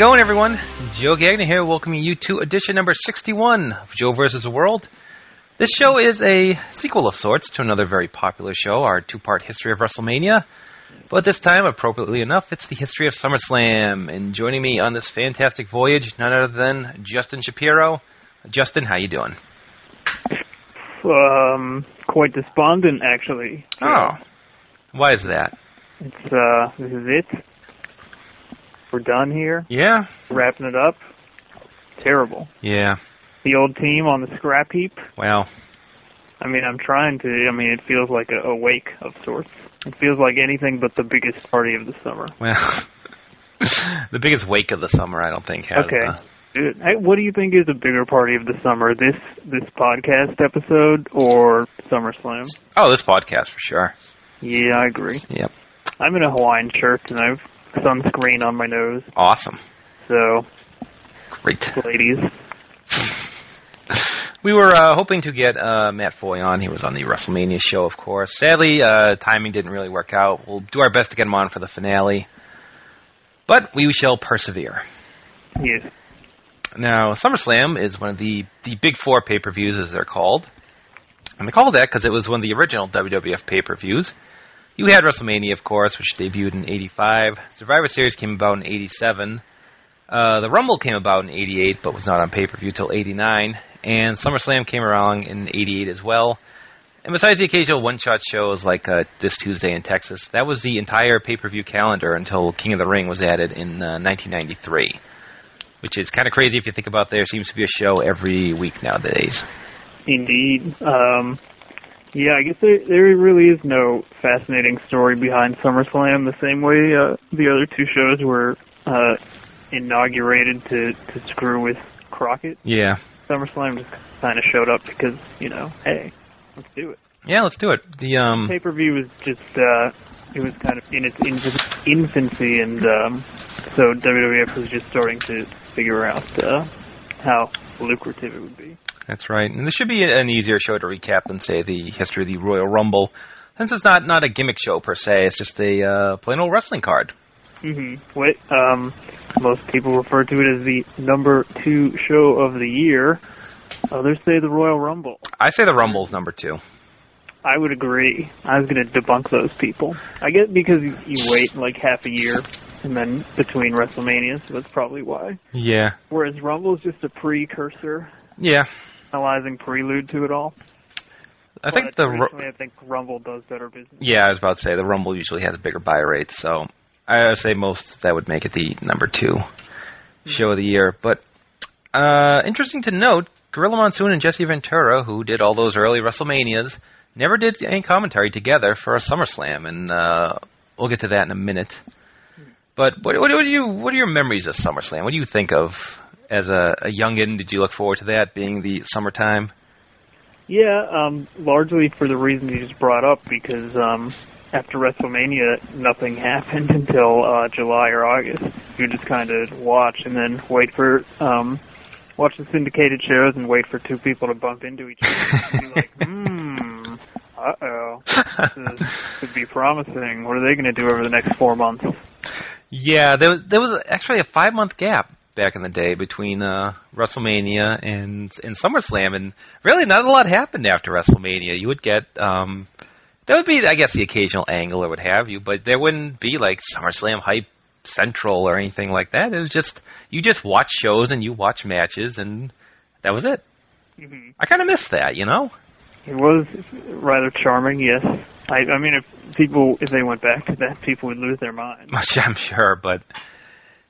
It going, everyone? Joe Gagnon here, welcoming you to edition number 61 of Joe vs. the World. This show is a sequel of sorts to another very popular show, our two part history of WrestleMania. But this time, appropriately enough, it's the history of SummerSlam. And joining me on this fantastic voyage, none other than Justin Shapiro. Justin, how you doing? Um, quite despondent, actually. Oh, why is that? It's, uh, this is it. We're done here. Yeah, Wrapping it up. Terrible. yeah. The old team on the scrap heap. Well, I mean, I'm trying to, I mean, it feels like a, a wake of sorts. It feels like anything but the biggest party of the summer. well. the biggest wake of the summer, I don't think has. Okay. uh, Dude, what do you think is a bigger party of the summer? This this podcast episode or SummerSlam? oh, this podcast for sure. Yeah, I agree. Yep. I'm in a Hawaiian shirt and I've sunscreen on my nose. Awesome. So, Great. ladies, We were uh, hoping to get uh, Matt Foy on. He was on the WrestleMania show, of course. Sadly, uh, timing didn't really work out. We'll do our best to get him on for the finale, but we shall persevere. yes. Now, SummerSlam is one of the the big four pay per views, as they're called, and they called that because it was one of the original WWF pay per views. You had WrestleMania, of course, which debuted in '85. Survivor Series came about in '87. Uh, the Rumble came about in '88, but was not on pay per view till '89. And SummerSlam came around in '88 as well. And besides the occasional one-shot shows like uh, this Tuesday in Texas, that was the entire pay-per-view calendar until King of the Ring was added in uh, 1993 which is kind of crazy if you think about there seems to be a show every week nowadays. Indeed. Um, yeah, I guess there, there really is no fascinating story behind SummerSlam the same way uh, the other two shows were uh, inaugurated to, to screw with Crockett. Yeah. SummerSlam just kind of showed up because, you know, hey, let's do it. Yeah, let's do it. The um Pay per view was just, uh, it was kind of in its inf- infancy, and um, so WWF was just starting to figure out uh, how lucrative it would be. That's right. And this should be an easier show to recap than say the history of the Royal Rumble. Since it's not not a gimmick show per se, it's just a uh, plain old wrestling card. hmm What um, most people refer to it as the number two show of the year. Others say the Royal Rumble. I say the Rumble's number 2. I would agree. I was going to debunk those people. I guess because you wait like half a year and then between WrestleMania, so that's probably why. Yeah. Whereas Rumble is just a precursor, Yeah. Analyzing prelude to it all. I think the Ru- I think Rumble does better business. Yeah, I was about to say the Rumble usually has bigger buy rates, so I would say most that would make it the number two show of the year. But uh, interesting to note, Gorilla Monsoon and Jesse Ventura, who did all those early WrestleManias, never did any commentary together for a SummerSlam, and uh, we'll get to that in a minute. But what, what, what are you? What are your memories of SummerSlam? What do you think of as a, a youngin? Did you look forward to that being the summertime? Yeah, um, largely for the reasons you just brought up, because um, after WrestleMania, nothing happened until uh, July or August. You just kind of watch and then wait for um, watch the syndicated shows and wait for two people to bump into each other. and be like, hmm, uh oh, this is, could be promising. What are they going to do over the next four months? Yeah, there was, there was actually a five month gap back in the day between uh, WrestleMania and and SummerSlam, and really not a lot happened after WrestleMania. You would get um, there would be, I guess, the occasional angle or what have you, but there wouldn't be like SummerSlam hype central or anything like that. It was just you just watch shows and you watch matches, and that was it. hmm I kind of miss that, you know. It was rather charming, yes. I, I mean, if people, if they went back to that, people would lose their minds. I'm sure, but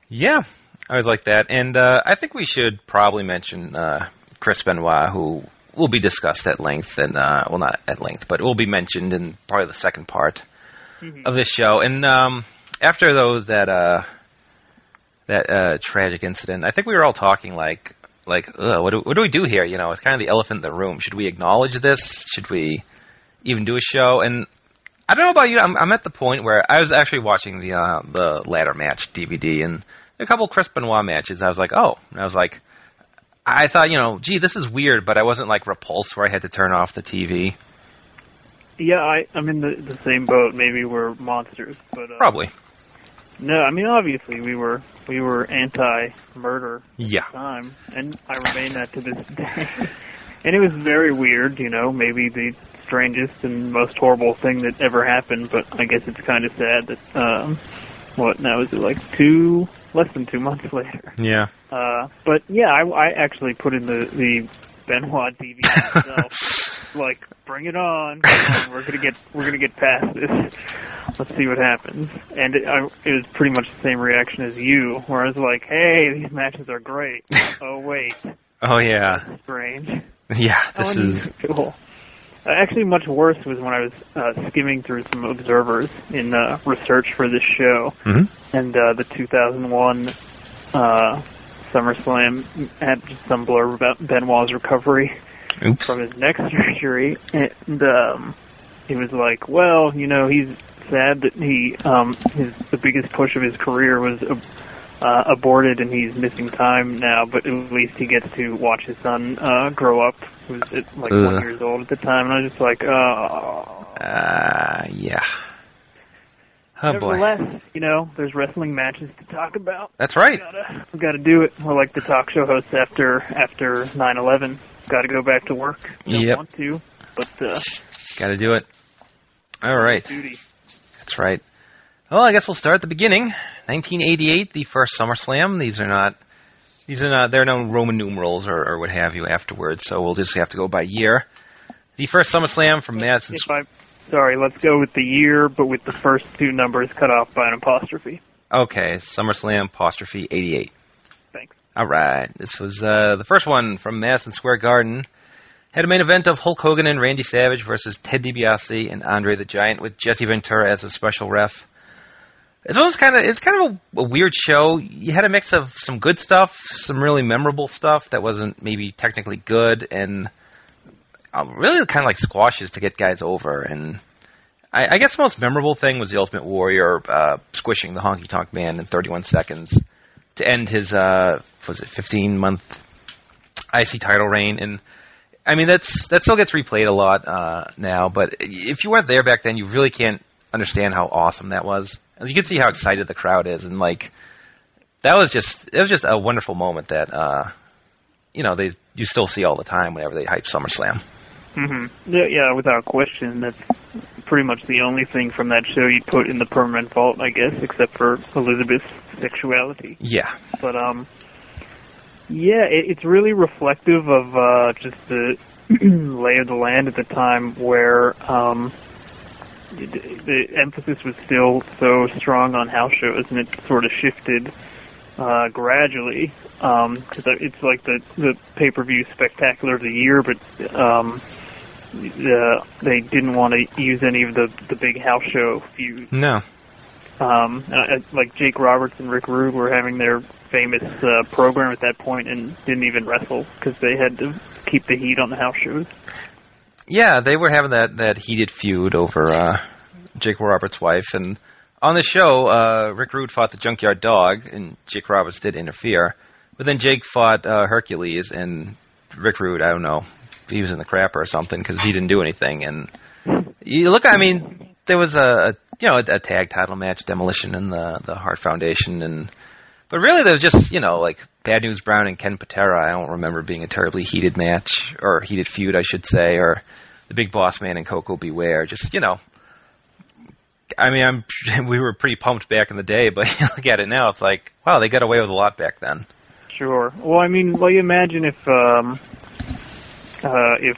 yeah, I was like that, and uh, I think we should probably mention uh, Chris Benoit, who will be discussed at length, and uh, well, not at length, but will be mentioned in probably the second part Mhm. of this show. And um, after those that uh, that uh, tragic incident, I think we were all talking like like, what do, what do we do here? You know, it's kind of the elephant in the room. Should we acknowledge this? Should we even do a show? And I don't know about you. I'm, I'm at the point where I was actually watching the uh, the ladder match DVD and a couple Chris Benoit matches. I was like, oh, and I was like, I thought, you know, gee, this is weird, but I wasn't like repulsed where I had to turn off the TV. Yeah, I, I'm in the, the same boat. Maybe we're monsters, but uh, Probably. No, I mean obviously we were we were anti-murder Yeah. at the time, and I remain that to this day. and it was very weird, you know, maybe the strangest and most horrible thing that ever happened. But I guess it's kind of sad that um, what now is it like two less than two months later. Yeah. Uh, but yeah, I, I actually put in the the Benoit DVD myself. like, bring it on! We're gonna get we're gonna get past this. Let's see what happens. And it, I, it was pretty much the same reaction as you, where I was like, "Hey, these matches are great." oh wait, Oh yeah. strange. Yeah. How This is. unusual. Uh, actually, much worse was when I was uh, skimming through some observers in uh, research for this show, Mhm. and uh, the 2001 uh, SummerSlam had just some blurb about Benoit's recovery Oops. from his neck surgery, and um, he was like, "Well, you know, he's sad that he um, his the biggest push of his career was." Uh, aborted and he's missing time now, but at least he gets to watch his son uh, grow up. He was uh, like one years old at the time, and I was just like, oh. Uh, yeah. Oh boy. Nevertheless, you know, there's wrestling matches to talk about. That's right. We gotta, we gotta do it. We're like the talk show hosts after after 9/11. Got to go back to work. Don't Yep. want to, but uh, Got to do it. All right. duty. That's right. Well, I guess we'll start at the beginning. 1988, the first SummerSlam. These are not, these are not, they're no Roman numerals or, or what have you afterwards, so we'll just have to go by year. The first SummerSlam from Madison. Sorry, let's go with the year, but with the first two numbers cut off by an apostrophe. Okay, SummerSlam apostrophe 88. Thanks. All right, this was uh, the first one from Madison Square Garden. Had a main event of Hulk Hogan and Randy Savage versus Ted DiBiase and Andre the Giant with Jesse Ventura as a special ref. It was kind of it's kind of a, a weird show. You had a mix of some good stuff, some really memorable stuff that wasn't maybe technically good, and uh, really kind of like squashes to get guys over. And I, I guess the most memorable thing was the Ultimate Warrior uh, squishing the Honky Tonk Man in 31 seconds to end his uh, was it 15 month IC title reign. And I mean that's that still gets replayed a lot uh, now, but if you weren't there back then, you really can't understand how awesome that was. And you can see how excited the crowd is, and like that was just it was just a wonderful moment that uh, you know they you still see all the time whenever they hype SummerSlam. hmm Yeah, yeah, without question. That's pretty much the only thing from that show you'd put in the permanent vault, I guess, except for Elizabeth's sexuality. Yeah, But um, yeah, it, it's really reflective of uh, just the lay of the land at the time, where um, the, the emphasis was still so strong on house shows, and it sort of shifted uh, gradually. Because it's like the the pay per view spectacular of the year, but um, uh, they didn't want to use any of the the big house show feuds no, um, uh, like Jake Roberts and Rick Rude were having their famous uh, program at that point and didn't even wrestle because they had to keep the heat on the house shows. Yeah, they were having that that heated feud over uh, Jake Roberts' wife, and on the show, uh, Rick Rude fought the Junkyard Dog, and Jake Roberts did interfere. But then Jake fought uh, Hercules, and Rick Rude, I don't know, he was in the crapper or something because he didn't do anything. And you look, I mean, there was a, you know a, a tag title match, Demolition and the the Hart Foundation, and but really there was just you know like Bad News Brown and Ken Patera. I don't remember being a terribly heated match or heated feud, I should say, or the Big Boss Man and Koko B. Ware. Just you know. I mean, I'm we were pretty pumped back in the day, but you look at it now, it's like, wow, they got away with a lot back then. Sure. Well, I mean, well, you imagine if um, uh, if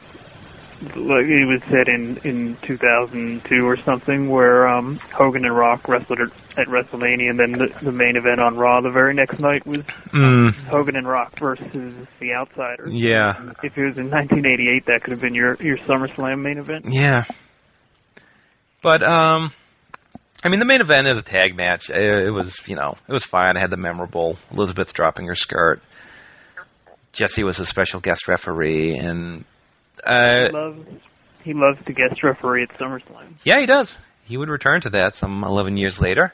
like it was said in in 2002 or something, where um, Hogan and Rock wrestled at, WrestleMania, and then the, the main event on Raw the very next night was Mm, Hogan and Rock versus the Outsiders. yeah, If it was in 1988, that could have been your your SummerSlam main event. yeah. But um, I mean, the main event is a tag match. It, it was, you know, it was fine. I had the memorable Elizabeth dropping her skirt. Jesse was a special guest referee, and uh, He loves he loves to guest referee at SummerSlam. Yeah, he does. He would return to that some 11 years later.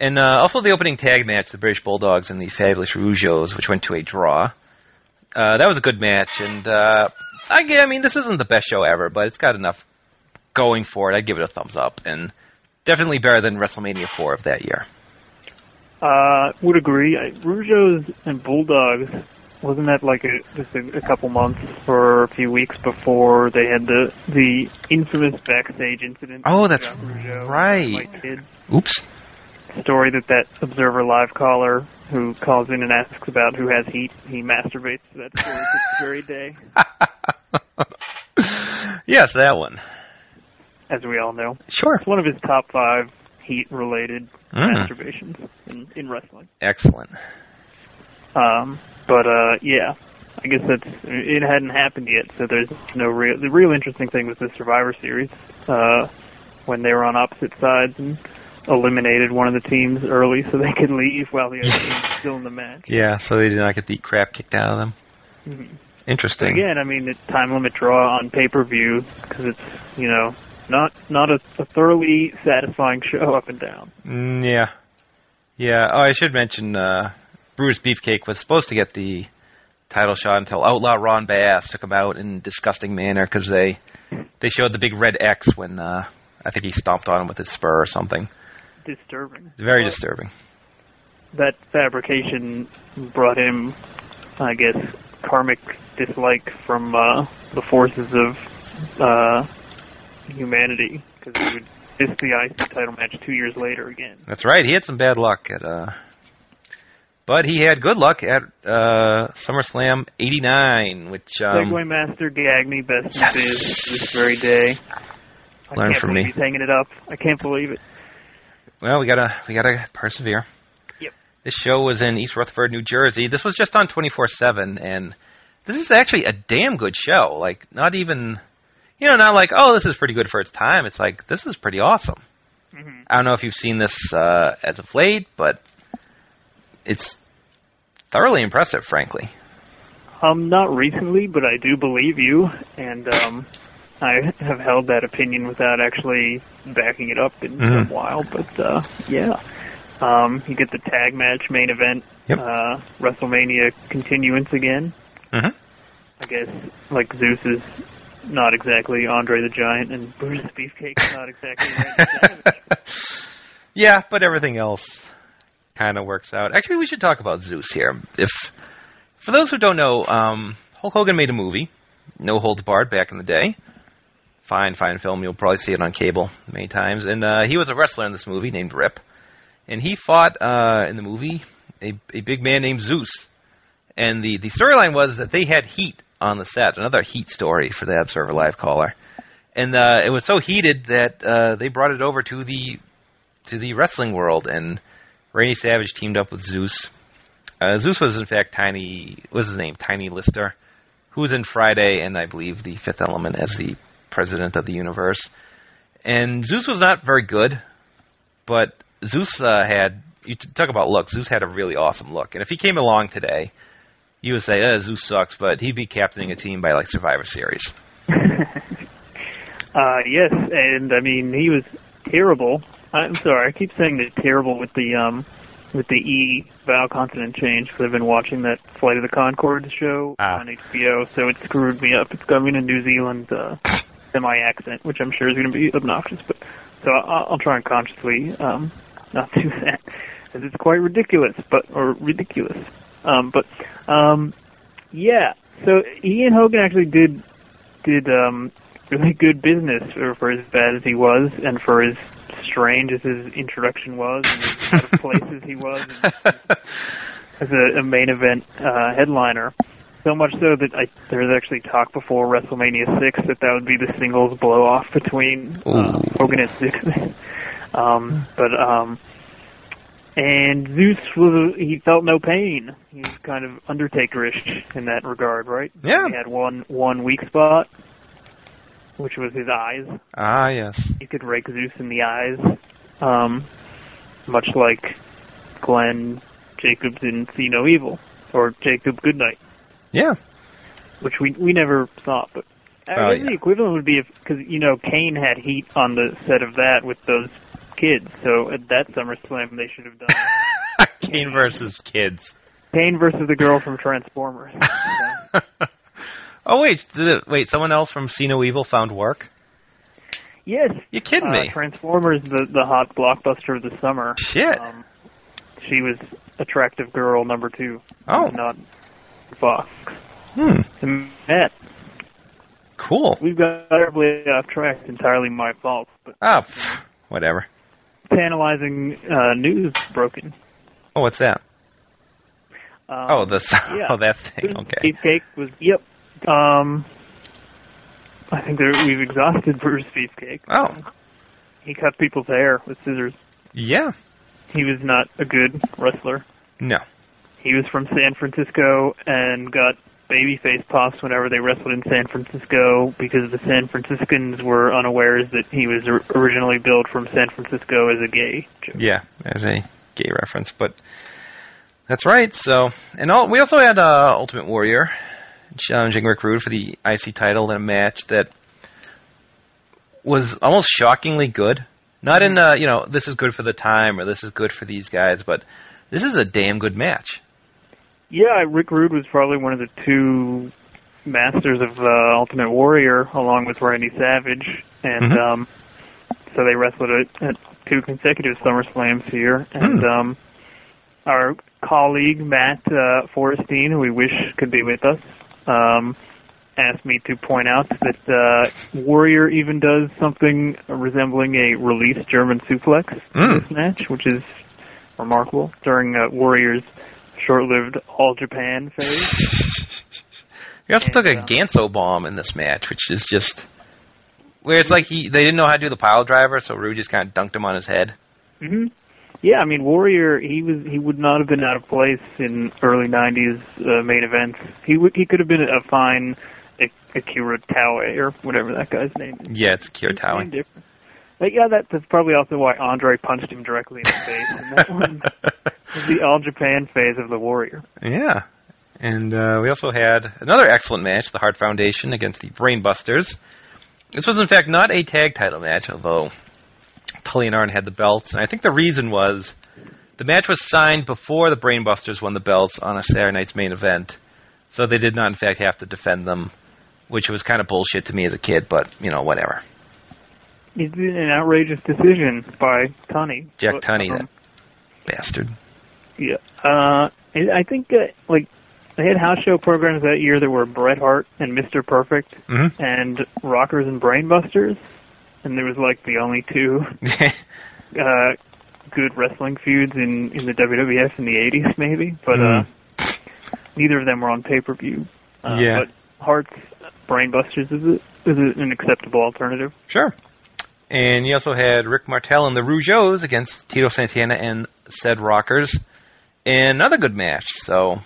And uh, also the opening tag match, the British Bulldogs and the Fabulous Rougeaus, which went to a draw. Uh, that was a good match, and uh, I, I mean, this isn't the best show ever, but it's got enough going for it. I'd give it a thumbs up, and definitely better than WrestleMania 4 of that year. Uh, would agree. I, Rougeaus and Bulldogs wasn't that like a, just a, a couple months or a few weeks before they had the the infamous backstage incident? Oh, that's right. Oops. story that that Observer Live caller who calls in and asks about who has heat, he masturbates to that story this very day, yes, that one. as we all know. Sure. It's one of his top five heat-related Mm. masturbations in, in wrestling. Excellent. Um, but uh, yeah, I guess that's it hadn't happened yet, so there's no real. The real interesting thing was the Survivor Series uh, when they were on opposite sides and eliminated one of the teams early so they could leave while the other team was still in the match. Yeah, so they did not get the crap kicked out of them. Mhm. Interesting. Again, I mean, it's time limit draw on pay per view because it's you know not not a, a thoroughly satisfying show up and down. Mm, yeah. Yeah. Oh, I should mention uh, Brutus Beefcake was supposed to get the title shot until Outlaw Ron Bass took him out in a disgusting manner because they they showed the big red X when uh, I think he stomped on him with his spur or something. Disturbing. Very disturbing. That fabrication brought him, I guess, karmic dislike from uh, the forces of uh, humanity because he would miss the IC title match two years later again. That's right. He had some bad luck at uh but he had good luck at uh SummerSlam 89, which um Segway Master gagged me best Yes! this very day. I Learn from me. he's hanging it up. I can't believe it. well, we got to we got to persevere. Yep. This show was in East Rutherford, New Jersey. This was just on 24/7 and this is actually a damn good show. Like not even you know, not like, "Oh, this is pretty good for its time." It's like, "This is pretty awesome." hmm I don't know if you've seen this uh as of late, but it's thoroughly impressive, frankly. Um, not recently, but I do believe you, and um, I have held that opinion without actually backing it up in Mhm. a while. But uh, yeah, um, you get the tag match main event, Yep. uh, WrestleMania continuance again. Mhm. I guess like Zeus is not exactly Andre the Giant, and Brutus Beefcake is not exactly yeah, but everything else kind of works out. Actually, we should talk about Zeus here. If for those who don't know, um, Hulk Hogan made a movie, No Holds Barred, back in the day. Fine, fine film. You'll probably see it on cable many times. And uh, he was a wrestler in this movie named Rip, and he fought uh, in the movie a, a big man named Zeus. And the the storyline was that they had heat on the set. Another heat story for the Observer Live caller. And uh, it was so heated that uh, they brought it over to the to the wrestling world, and Randy Savage teamed up with Zeus. Uh, Zeus was in fact Tiny. What was his name? Tiny Lister, who was in Friday, and I believe the Fifth Element as the president of the universe. And Zeus was not very good, but Zeus uh, had. You talk about look. Zeus had a really awesome look, and if he came along today, you would say, uh, "Zeus sucks," but he'd be captaining a team by like Survivor Series. uh, yes, and I mean he was terrible. I'm sorry, I keep saying that terrible with the um with the E vowel consonant change because I've been watching that Flight of the Conchords show Ah. on HBO, so it screwed me up. It's me in New Zealand uh, semi accent, which I'm sure is going to be obnoxious, but so I'll, I'll try and consciously um not do that, as it's quite ridiculous, but or ridiculous. Um, but um, yeah, so Ian Hogan actually did did um really good business for, for as bad as he was and for as strange as his introduction was and as out of place as he was as a, a main event uh, headliner. So much so that I, there was actually talk before WrestleMania 6 that that would be the singles blow off between uh, Hogan and Six. um, but um, and Zeus was he felt no pain. He was kind of Undertakerish in that regard, right? Yeah. He had one one weak spot, which was his eyes. ah, yes. He could rake Zeus in the eyes, um, much like Glenn Jacobs in See No Evil or Jacob Goodnight, Yeah. which we we never saw. But I Oh, guess yeah. the equivalent would be if because you know Kane had heat on the set of that with those kids. So at that SummerSlam they should have done Kane versus kids. Kane versus the girl from Transformers. Oh wait, the, wait, someone else from See No Evil found work? yes, You kidding uh, me? Transformers, the the hot blockbuster of the summer. Shit. Um, she was attractive girl number two. Oh. not Fox. Hmm. Matt, Cool. we've got terribly off track. It's entirely my fault. But Oh, pff, whatever. tantalizing uh, news broken. Oh, what's that? Um, Oh, the yeah. oh that thing. Okay. Beefcake was yep. Um, I think we've exhausted Brutus Beefcake. Oh, He cut people's hair with scissors. yeah. He was not a good wrestler. No. He was from San Francisco and got babyface pops whenever they wrestled in San Francisco because the San Franciscans were unawares that he was originally billed from San Francisco as a gay. joke. Yeah, as a gay reference, but that's right. So, and all, we also had uh, Ultimate Warrior challenging Rick Rude for the IC title in a match that was almost shockingly good. Not in uh, you know this is good for the time or this is good for these guys, but this is a damn good match. Yeah, Rick Rude was probably one of the two masters of uh, Ultimate Warrior, along with Randy Savage, and Mhm. um, so they wrestled at, at two consecutive SummerSlams here. And Hmm. um, our colleague Matt uh, Forrestine, who we wish could be with us, um, asked me to point out that uh, Warrior even does something resembling a release German suplex in Mm. this match, which is remarkable during uh, Warrior's short-lived All Japan phase. He also took a uh, Ganso bomb in this match, which is just where it's like he they didn't know how to do the pile driver, so Rude just kind of dunked him on his head. hmm Yeah, I mean Warrior, he was he would not have been out of place in early '90s uh, main events. He would he could have been a fine A- Akira Taue or whatever that guy's name is. Yeah, it's Akira Taue. But yeah, that, that's probably also why Andre punched him directly in the face. And that one was the All Japan phase of the Warrior. Yeah. And uh, we also had another excellent match, the Hart Foundation against the Brainbusters. This was, in fact, not a tag title match, although Tully and Arn had the belts. And I think the reason was the match was signed before the Brainbusters won the belts on a Saturday night's main event. So they did not, in fact, have to defend them, which was kind of bullshit to me as a kid, but, you know, whatever. It's an outrageous decision by Tunney. Jack But, Tunney, um, that bastard. Yeah. Uh, I think that, like, they had house show programs that year that were Bret Hart and Mr. Perfect hmm and Rockers and Brainbusters. And there was, like, the only two uh, good wrestling feuds in, in the WWF in the 80s, maybe. But uh, neither of them were on pay-per-view. Uh, Mm. Yeah. But Hart's Brainbusters is, a, is an acceptable alternative. Sure. And you also had Rick Martel and the Rougeaus against Tito Santana and said Rockers. And another good match. So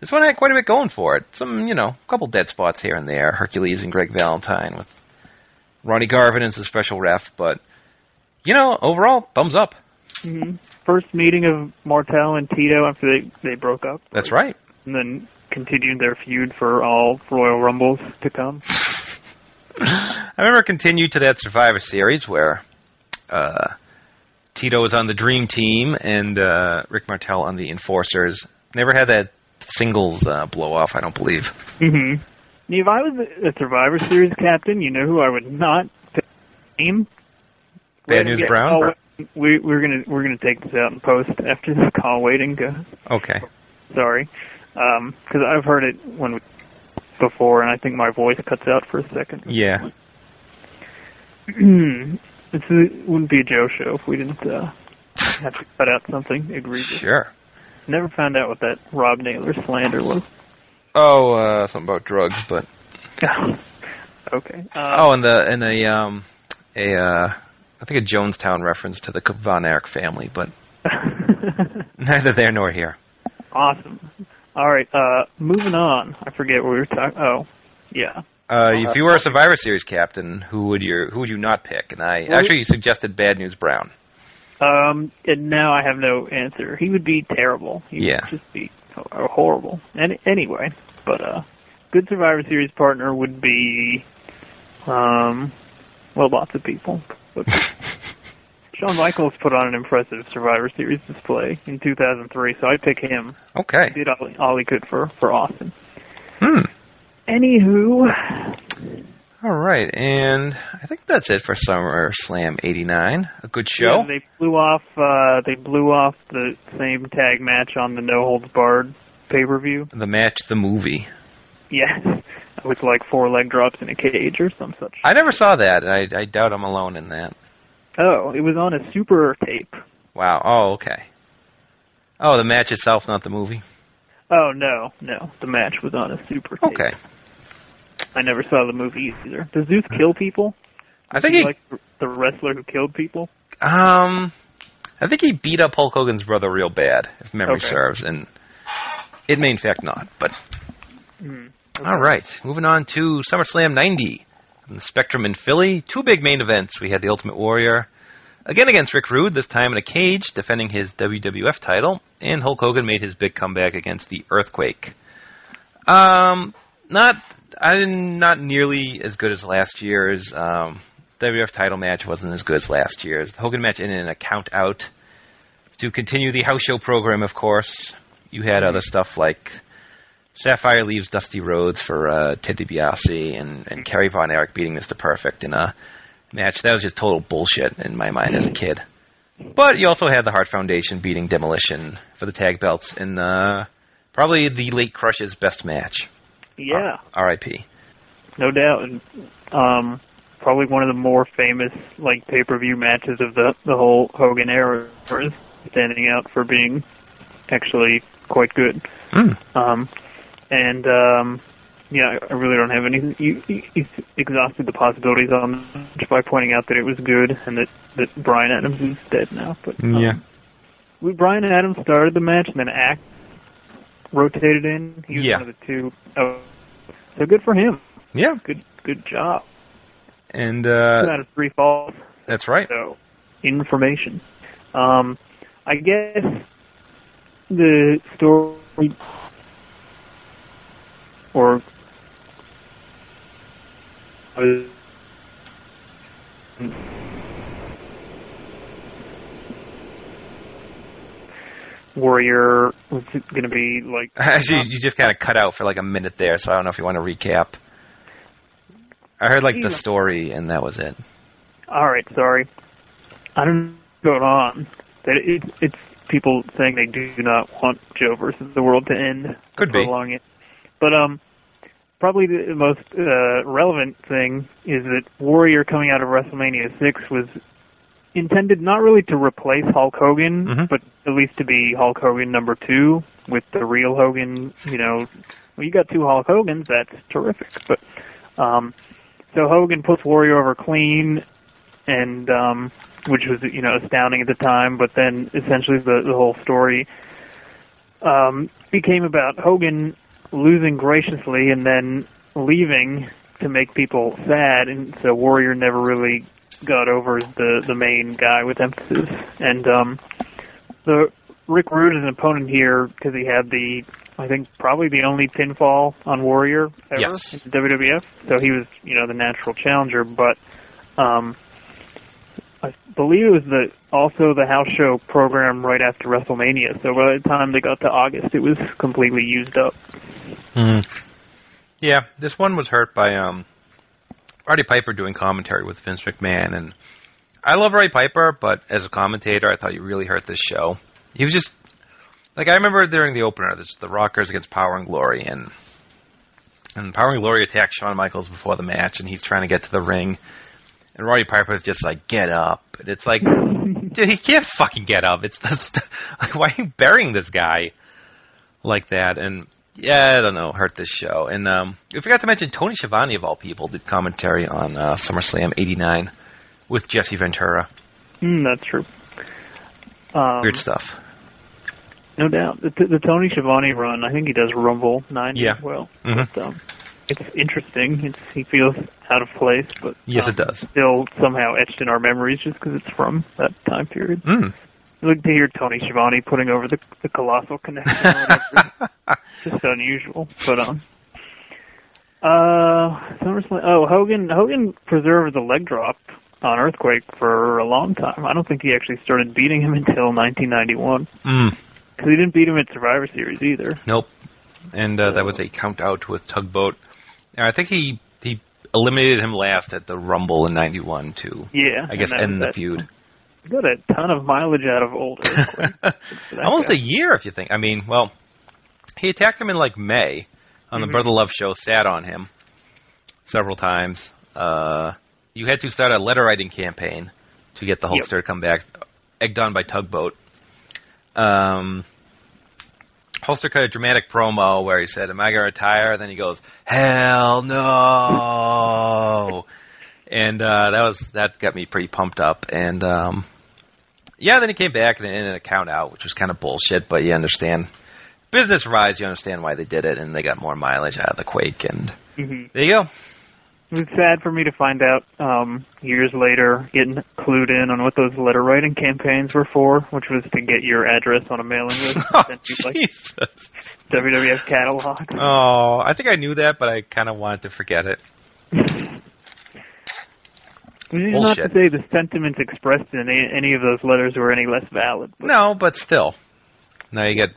this one had quite a bit going for it. Some, you know, a couple dead spots here and there. Hercules and Greg Valentine with Ronnie Garvin is the special ref. But, you know, overall, thumbs up. hmm First meeting of Martel and Tito after they, they broke up. That's right. and then continued their feud for all Royal Rumbles to come. I remember continued to that Survivor Series where uh, Tito was on the Dream Team and uh, Rick Martel on the Enforcers. Never had that singles uh, blow off, I don't believe. Mm-hmm. If I was a Survivor Series captain, you know who I would not pick? Name? Bad News Brown? We we're gonna we're gonna take this out and post after this call waiting goes. Okay. Sorry, because I've heard it when we, before, and I think my voice cuts out for a second. Yeah. this is, wouldn't be a Joe show if we didn't uh, have to cut out something egregious. Sure. Never found out what that Rob Naylor slander was. Oh, uh, something about drugs, but okay. Uh, oh, and the and a um a uh I think a Jonestown reference to the Von Erich family, but neither there nor here. awesome. All right. Uh, moving on. I forget what we were talking. Oh, yeah. Uh, if you were a Survivor Series captain, who would you who would you not pick? And I Well, actually suggested Bad News Brown. Um, and now I have no answer. He would be terrible. He Yeah. would just be ho- horrible. And anyway, but uh, good Survivor Series partner would be, um, well, lots of people. But Shawn Michaels put on an impressive Survivor Series display in 2003, so I'd pick him. Okay. He did all, all he could for for Austin. Hmm. Anywho, All right, and I think that's it for SummerSlam '89. A good show. Yeah, they blew off. Uh, they blew off the same tag match on the No Holds Barred pay per view. the match, the movie. Yeah, with like four leg drops in a cage or some such. I never saw that. I, I doubt I'm alone in that. Oh, it was on a super tape. Wow. Oh, okay. Oh, the match itself, not the movie. Oh no, no, the match was on a super tape. Okay. I never saw the movie either. Does Zeus kill people? I think he, like the wrestler who killed people. um, I think he beat up Hulk Hogan's brother real bad, if memory Okay. serves, and it may in fact not. But Hmm. all right, moving on to SummerSlam '90 from the Spectrum in Philly. Two big main events. We had the Ultimate Warrior again against Rick Rude, this time in a cage, defending his WWF title, and Hulk Hogan made his big comeback against the Earthquake. Um, not I not nearly as good as last year's. Um, WWF title match wasn't as good as last year's. The Hogan match ended in a count out. To continue the house show program, of course, you had other stuff like Sapphire leaves Dusty Rhodes for uh, Ted DiBiase and, and Kerry Von Erich beating Mr. Perfect in a match. That was just total bullshit in my mind as a kid. But you also had the Hart Foundation beating Demolition for the tag belts in uh, probably the late Crush's best match. Yeah, R.I.P. no doubt. And, um, probably one of the more famous like pay per view matches of the the whole Hogan era, is standing out for being actually quite good. Mm. Um, and um, yeah, I really don't have anything. You, you, you exhausted the possibilities on the match by pointing out that it was good and that that Brian Adams is dead now. But um, Yeah. we, Brian Adams started the match and then Ax rotated in. He was Yeah. one of the two. Oh, so good for him. Yeah, Good good job. and Two uh, out of three falls. that's right. So information. Um, I guess the story or Warrior was going to be like Actually, you just kind of cut out for like a minute there, so I don't know if you want to recap. I heard like the story, and that was it. All right, sorry. I don't know what's going on. That it, it's people saying they do not want Joe versus the world to end. Could be. prolong it. But um, probably the most uh, relevant thing is that Warrior coming out of WrestleMania six was intended not really to replace Hulk Hogan, Mhm. but at least to be Hulk Hogan number two with the real Hogan. You know, well, you got two Hulk Hogans. That's terrific. But um, so Hogan puts Warrior over clean, and um, which was you know astounding at the time. But then essentially the the whole story um, became about Hogan losing graciously and then leaving to make people sad, and so Warrior never really got over the the main guy with emphasis. And um, the Rick Rude is an opponent here because he had the I think probably the only pinfall on Warrior ever Yes. in the WWF. So he was you know the natural challenger, but um, I believe it was the also the house show program right after WrestleMania. So by the time they got to August, it was completely used up. Yeah, this one was hurt by um, Roddy Piper doing commentary with Vince McMahon, and I love Roddy Piper, but as a commentator, I thought he really hurt this show. He was just like I remember during the opener, this the Rockers against Power and Glory, and and Power and Glory attacked Shawn Michaels before the match, and he's trying to get to the ring, and Roddy Piper is just like, "Get up!" And it's like, dude, he can't fucking get up. It's the st- like, why are you burying this guy like that? And yeah, I don't know, hurt this show. And um, we forgot to mention Tony Schiavone of all people did commentary on uh, SummerSlam '89 with Jesse Ventura. Mm, that's true. Um, Weird stuff. No doubt. The, the Tony Schiavone run, I think he does Rumble 9 Yeah. as well. Mhm. But, um, it's interesting. It's, he feels out of place, but Yes, um, it does. still somehow etched in our memories just because it's from that time period. Mm. Like to hear Tony Schiavone putting over the, the colossal connection. just unusual. But um, uh, SummerSlam. Oh, Hogan. Hogan preserved the leg drop on Earthquake for a long time. I don't think he actually started beating him until 1991 Mm. because he didn't beat him at Survivor Series either. Nope. And uh, that was a count out with Tugboat. And I think he he eliminated him last at the Rumble in '91 too. Yeah, I guess end the feud. Got a ton of mileage out of old Earthquake. Almost guy. a year, if you think. I mean, well, he attacked him in like May on the Mhm. Brother Love show. Sat on him several times. Uh, you had to start a letter writing campaign to get the Yep. To come back, egged on by Tugboat. Um, Hulkster cut a dramatic promo where he said, "Am I going to retire?" And then he goes, "Hell no!" and uh, that was that got me pretty pumped up. And um, yeah, then he came back and in a count out, which was kind of bullshit, but you understand. Business wise, you understand why they did it, and they got more mileage out of the Quake, and Mhm. there you go. It was sad for me to find out um, years later, getting clued in on what those letter writing campaigns were for, which was to get your address on a mailing list Oh, you like Jesus. WWF catalog. Oh, I think I knew that, but I kind of wanted to forget it. Which is not to say the sentiments expressed in any, any of those letters were any less valid. But No, but still. Now you get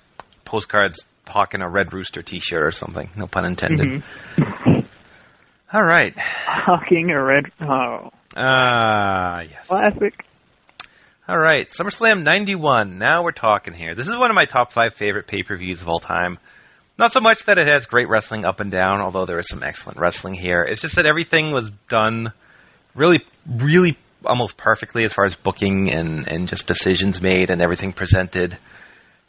postcards hawking a Red Rooster T-shirt or something. No pun intended. Mhm. All right. Hawking a red. Oh, Ah, yes. classic. All right, SummerSlam 91. Now we're talking here. This is one of my top five favorite pay-per-views of all time. Not so much that it has great wrestling up and down, although there is some excellent wrestling here. It's just that everything was done really, really almost perfectly as far as booking and, and just decisions made and everything presented.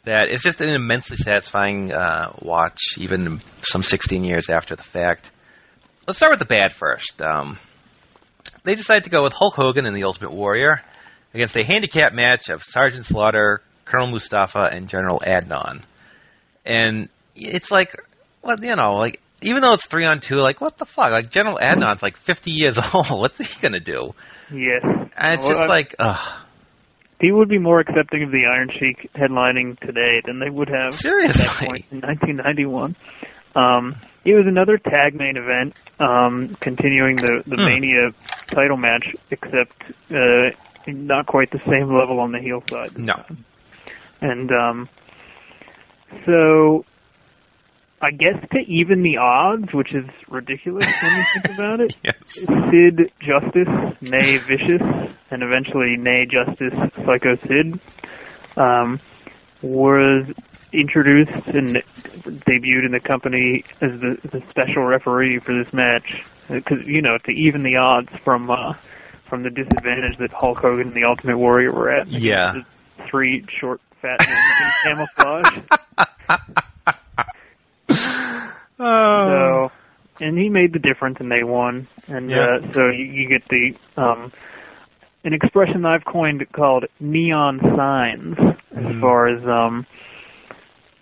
That it's just an immensely satisfying uh, watch, even some 16 years after the fact. Let's start with the bad first. Um, they decided to go with Hulk Hogan and the Ultimate Warrior against a handicap match of Sergeant Slaughter, Colonel Mustafa, and General Adnan. And it's like, well, you know, like even though it's three on two, like what the fuck? Like General Adnan's like 50 years old. What's he gonna do? Yes. And it's Well, just I- like, ugh, People would be more accepting of the Iron Sheik headlining today than they would have at that seriously. point in 1991. Um, it was another tag main event, um, continuing the, the Hmm. Mania title match, except uh, not quite the same level on the heel side. No. time. And um, so, I guess to even the odds, which is ridiculous when you think about it, Yes. Sid Justice, nay Vicious, and eventually nay Justice Psycho Sid, um, was introduced and debuted in the company as the, the special referee for this match. Because you know, to even the odds from uh, from the disadvantage that Hulk Hogan and the Ultimate Warrior were at. Yeah. Three short, fat men in camouflage. Oh. So, and he made the difference, and they won. And Yeah. uh, so you, you get the um, an expression that I've coined called neon signs, as Mhm. far as um,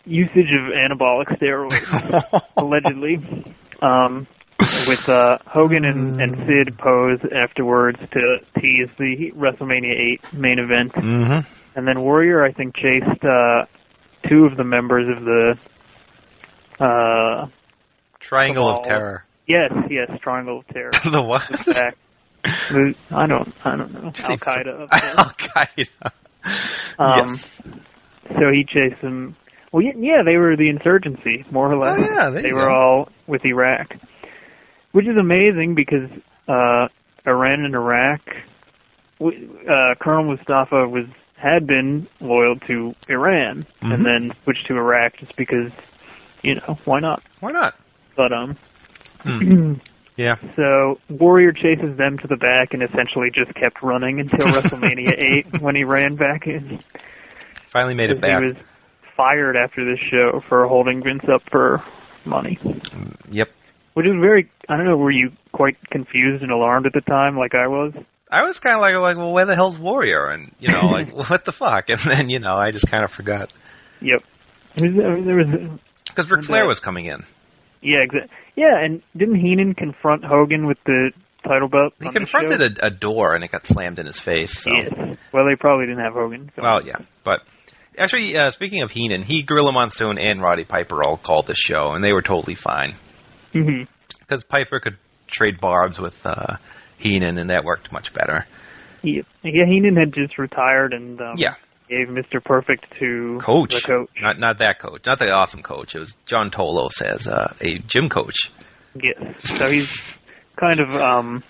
usage of anabolic steroids, allegedly. Um, with uh, Hogan and, and Sid pose afterwards to tease the WrestleMania 8 main event, hmm and then Warrior I think chased uh, two of the members of the uh, Triangle of Terror. Yes, yes, Triangle of Terror. the what? Back. I don't, I don't know. Al Qaeda. Al Qaeda. Um, yes. So he chased them. Well, yeah, they were the insurgency, more or less. Oh, yeah, they were go. all with Iraq, which is amazing because uh, Iran and Iraq. w- Uh, Colonel Mustafa was had been loyal to Iran Mhm. and then switched to Iraq just because, you know, why not? Why not? But um, Hmm. Yeah. So Warrior chases them to the back and essentially just kept running until WrestleMania 8 when he ran back in. Finally made it back. He was fired after this show for holding Vince up for money. Yep. Which is very, I don't know, were you quite confused and alarmed at the time like I was? I was kind of like, like, well, where the hell's Warrior? And you know, like, what the fuck? And then you know, I just kind of forgot Yep. It was, I mean, there was, because Ric Flair uh, was coming in. yeah, exa- yeah, and didn't Heenan confront Hogan with the title belt? He confronted a, a door and it got slammed in his face. So. Yes. Well, they probably didn't have Hogan. So. Well, yeah, but actually, uh, speaking of Heenan, he, Gorilla Monsoon, and Roddy Piper all called the show, and they were totally fine because Piper could trade barbs with uh, Heenan, and that worked much better. Yeah, yeah, Heenan had just retired and um, Yeah, gave Mr. Perfect to coach, the coach. not not that coach, not the awesome coach. It was John Tolos as uh, a gym coach. Yes. So he's kind of um,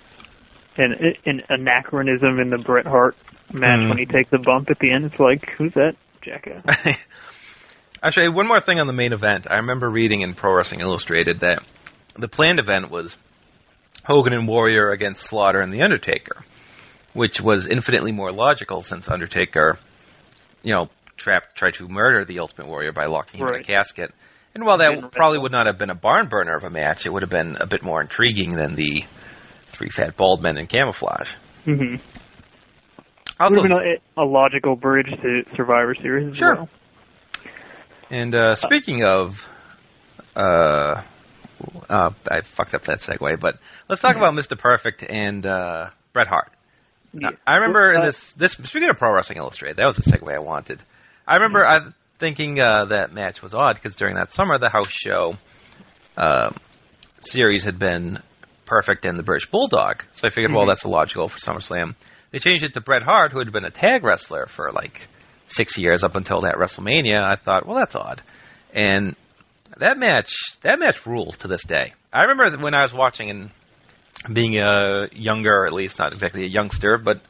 an an anachronism in the Bret Hart match Mm. when he takes the bump at the end. It's like, who's that jackass? Actually, one more thing on the main event. I remember reading in Pro Wrestling Illustrated that the planned event was Hogan and Warrior against Slaughter and The Undertaker, which was infinitely more logical since Undertaker, you know, trapped, tried to murder the Ultimate Warrior by locking him in a casket. And while that probably would not have been a barn burner of a match, it would have been a bit more intriguing than the three fat bald men in camouflage. hmm Also, Would have been a, a logical bridge to Survivor Series Sure. well. And uh, speaking of, uh, uh, I fucked up that segue, but let's talk about Mr. Perfect and uh, Bret Hart. Yeah. I remember in Uh, this this speaking of Pro Wrestling Illustrated, that was the segue I wanted. I remember I thinking uh, that match was odd because during that summer the house show um series had been Perfect and the British Bulldog, so I figured, well, Mhm. that's logical for SummerSlam. They changed it to Bret Hart, who had been a tag wrestler for like six years up until that WrestleMania. I thought, well, that's odd, and that match that match rules to this day. I remember when I was watching and being a younger, or at least not exactly a youngster, but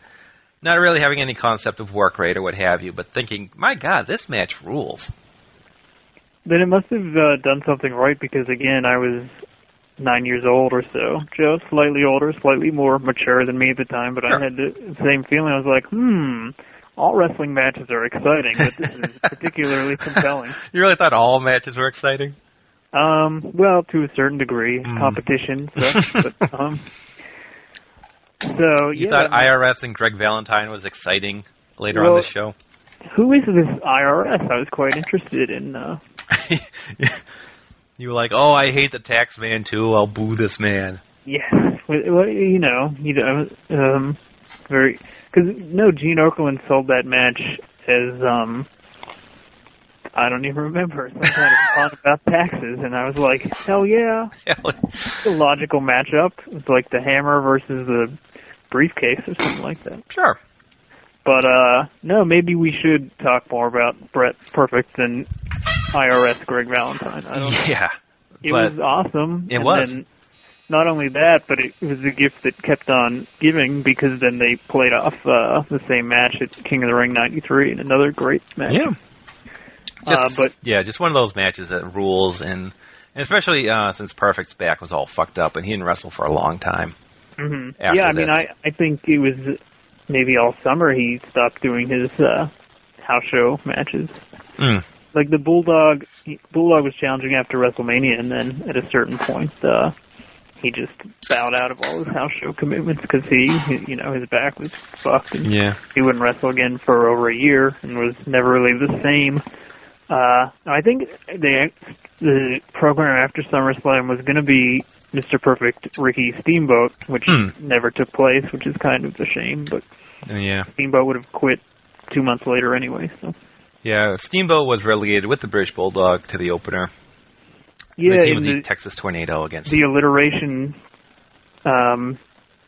not really having any concept of work rate or what have you, but thinking, my God, this match rules. Then it must have uh, done something right because again, I was nine years old or so, just slightly older, slightly more mature than me at the time. But Sure. I had the same feeling. I was like, hmm, all wrestling matches are exciting, but this is particularly compelling. You really thought all matches were exciting? Um, well, to a certain degree, Mm. competition, such, but um. So You yeah, thought IRS and Greg Valentine was exciting later Well- on the show? who is this IRS? I was quite interested in. uh you were like, oh, I hate the tax man too. I'll boo this man. Yeah, well, well, you know, you know, um, very because no, Gene Okerlund sold that match as um, I don't even remember some kind of fun about taxes, and I was like, hell yeah, it's a logical matchup. It's like the hammer versus the briefcase or something like that. sure. But uh, no, maybe we should talk more about Bret Perfect and IRS Greg Valentine. I don't Yeah. it was awesome. It and was. Not only that, but it was a gift that kept on giving because then they played off uh, the same match at King of the Ring '93 and another great match. yeah. Uh, Just, but yeah, just one of those matches that rules, and, and especially uh, since Perfect's back was all fucked up, and he didn't wrestle for a long time. mhm. after yeah, I mean. I I think it was maybe all summer he stopped doing his uh, house show matches. Mm. Like the Bulldog, he, Bulldog was challenging after WrestleMania, and then at a certain point, uh, he just bowed out of all his house show commitments because he, you know, his back was fucked, and Yeah. he wouldn't wrestle again for over a year and was never really the same. Uh, I think the the program after SummerSlam was going to be Mr. Perfect Ricky Steamboat, which Hmm. never took place, which is kind of a shame. But Yeah. Steamboat would have quit two months later anyway. So Yeah, Steamboat was relegated with the British Bulldog to the opener. yeah, the the, Texas Tornado against. the alliteration um,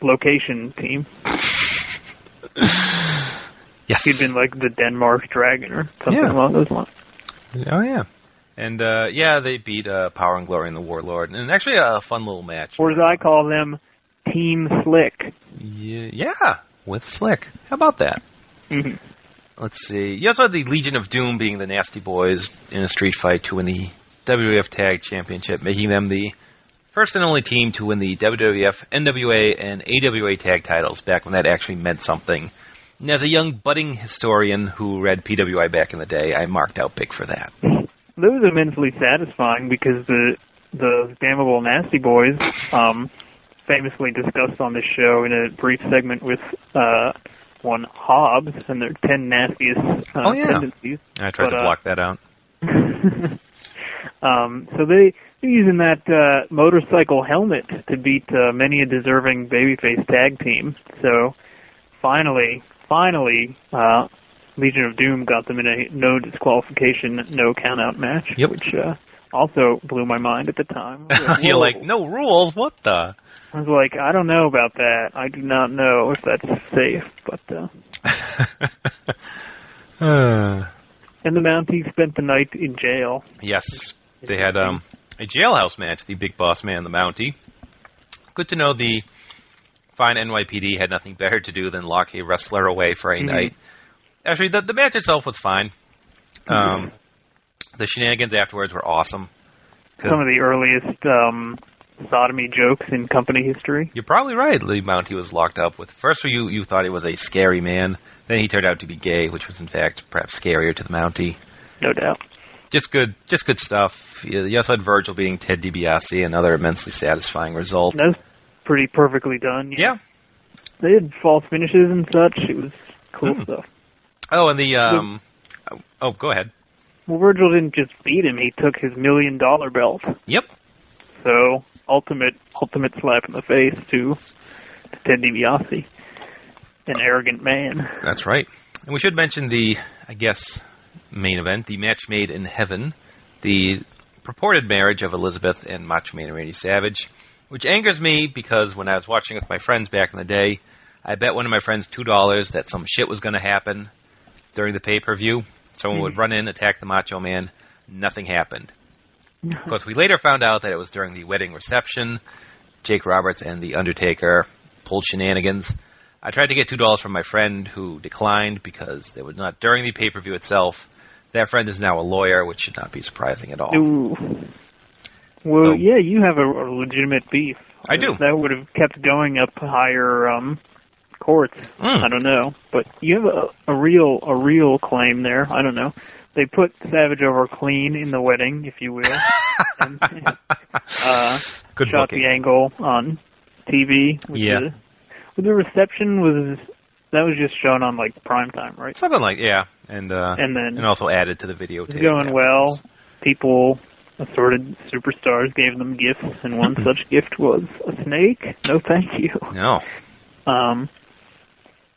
location team, yes. he'd been like the Denmark Dragon or something Yeah. along those lines. Oh yeah. And uh, yeah, they beat uh, Power and Glory and the Warlord, and actually a fun little match. Or as I call them, Team Slick. Yeah, yeah, with Slick. How about that? Mhm. Let's see. You also had the Legion of Doom being the Nasty Boys in a street fight to win the WWF Tag Championship, making them the first and only team to win the WWF, NWA, and AWA tag titles back when that actually meant something. And as a young budding historian who read PWI back in the day, I marked out big for that. That was immensely satisfying because the the damnable nasty boys, um, famously discussed on this show in a brief segment with uh, one Hobbs and their ten nastiest uh, Oh, yeah. tendencies. I tried But, to uh, block that out. um, so they they're using that uh, motorcycle helmet to beat uh, many a deserving babyface tag team. So finally, finally, uh, Legion of Doom got them in a no disqualification, no countout match, Yep. which uh, also blew my mind at the time. Like, You're like, no rules. What the? I was like, I don't know about that. I do not know if that's safe, but. Uh, Uh, and the Mounties spent the night in jail. yes, they had um, a jailhouse match. The Big Boss Man, the Mountie, good to know the fine NYPD had nothing better to do than lock a wrestler away for a Mhm. night. Actually, the, the match itself was fine. Um, the shenanigans afterwards were awesome. Some of the earliest um, sodomy jokes in company history. You're probably right. Lee Mountie was locked up with. First, you you thought he was a scary man. Then he turned out to be gay, which was in fact perhaps scarier to the Mountie. No doubt. Just good, just good stuff. You also had Virgil beating Ted DiBiase, another immensely satisfying result. Pretty perfectly done. Yeah. They had false finishes and such. It was cool Mhm. stuff. Oh, and the um. Oh, go ahead. Well, Virgil didn't just beat him; he took his million dollar belt. Yep. So ultimate, ultimate slap in the face to, to Ted DiBiase, an arrogant man. That's right. And we should mention the, I guess, main event, the match made in heaven, the purported marriage of Elizabeth and Macho Man Randy Savage, which angers me because when I was watching with my friends back in the day, I bet one of my friends two dollars that some shit was going to happen during the pay per view. Someone would hmm. run in, attack the Macho Man. Nothing happened. Of course, we later found out that it was during the wedding reception. Jake Roberts and The Undertaker pulled shenanigans. I tried to get two dollars from my friend who declined because it was not during the pay per view itself. That friend is now a lawyer, which should not be surprising at all. Ooh. Well, So- yeah, you have a, a legitimate beef. I do. That would have kept going up higher um, courts. Mm. I don't know, but you have a, a real a real claim there. I don't know. They put Savage over clean in the wedding, if you will, and uh, Good shot booking. the angle on TV. Yeah. The, the reception was that was just shown on like prime time, right? Something like yeah, and uh, And then and also added to the videotape. going yeah. well. People, assorted superstars, gave them gifts, and one such gift was a snake. No, thank you. No, Um,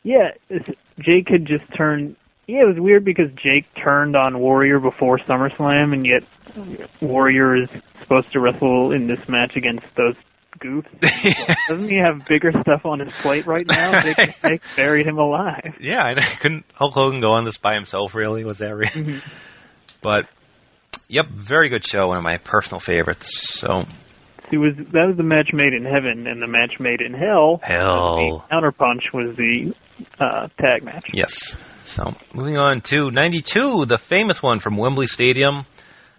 yeah, Jake had just turned. Yeah, it was weird because Jake turned on Warrior before SummerSlam, and yet Warrior is supposed to wrestle in this match against those goofs. Doesn't he have bigger stuff on his plate right now? Jake, Jake buried him alive. yeah, I couldn't Hulk Hogan go on this by himself. Really, was that real? Mhm. But yep, very good show. One of my personal favorites. So He was that was the match made in heaven, and the match made in hell. hell, The counterpunch was the uh, tag match. yes. So moving on to '92, the famous one from Wembley Stadium.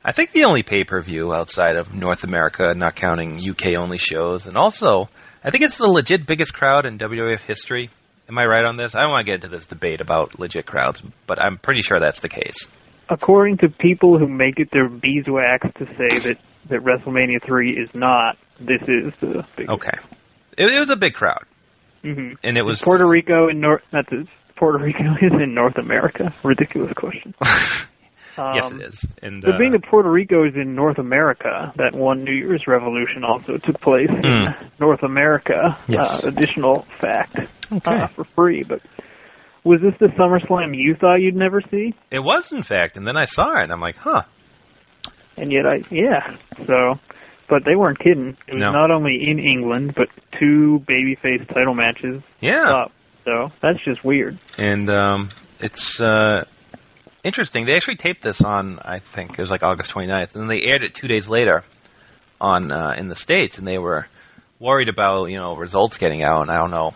I think the only pay per view outside of North America, not counting UK only shows, and also I think it's the legit biggest crowd in WWF history. Am I right on this? I don't want to get into this debate about legit crowds, but I'm pretty sure that's the case. According to people who make it their beeswax to say that that WrestleMania three is not, this is the biggest. Okay, it, it was a big crowd, hmm and it was Puerto Rico in North. That's it. Puerto Rico is in North America. Ridiculous question. Um, yes, it is. And But uh, being that Puerto Rico is in North America, that one New Year's revolution also took place in Mm. North America. Yes. Uh, additional fact Okay. uh, for free. But was this the SummerSlam you thought you'd never see? it was in fact, and then I saw it, and I'm like, huh. And yet I, yeah. So, but they weren't kidding. It was No. not only in England, but two babyface title matches Yeah. up. So that's just weird. and um, it's uh, interesting. They actually taped this on, I think it was like August 29th, and then they aired it two days later on uh, in the states, and they were worried about you know results getting out, and I don't know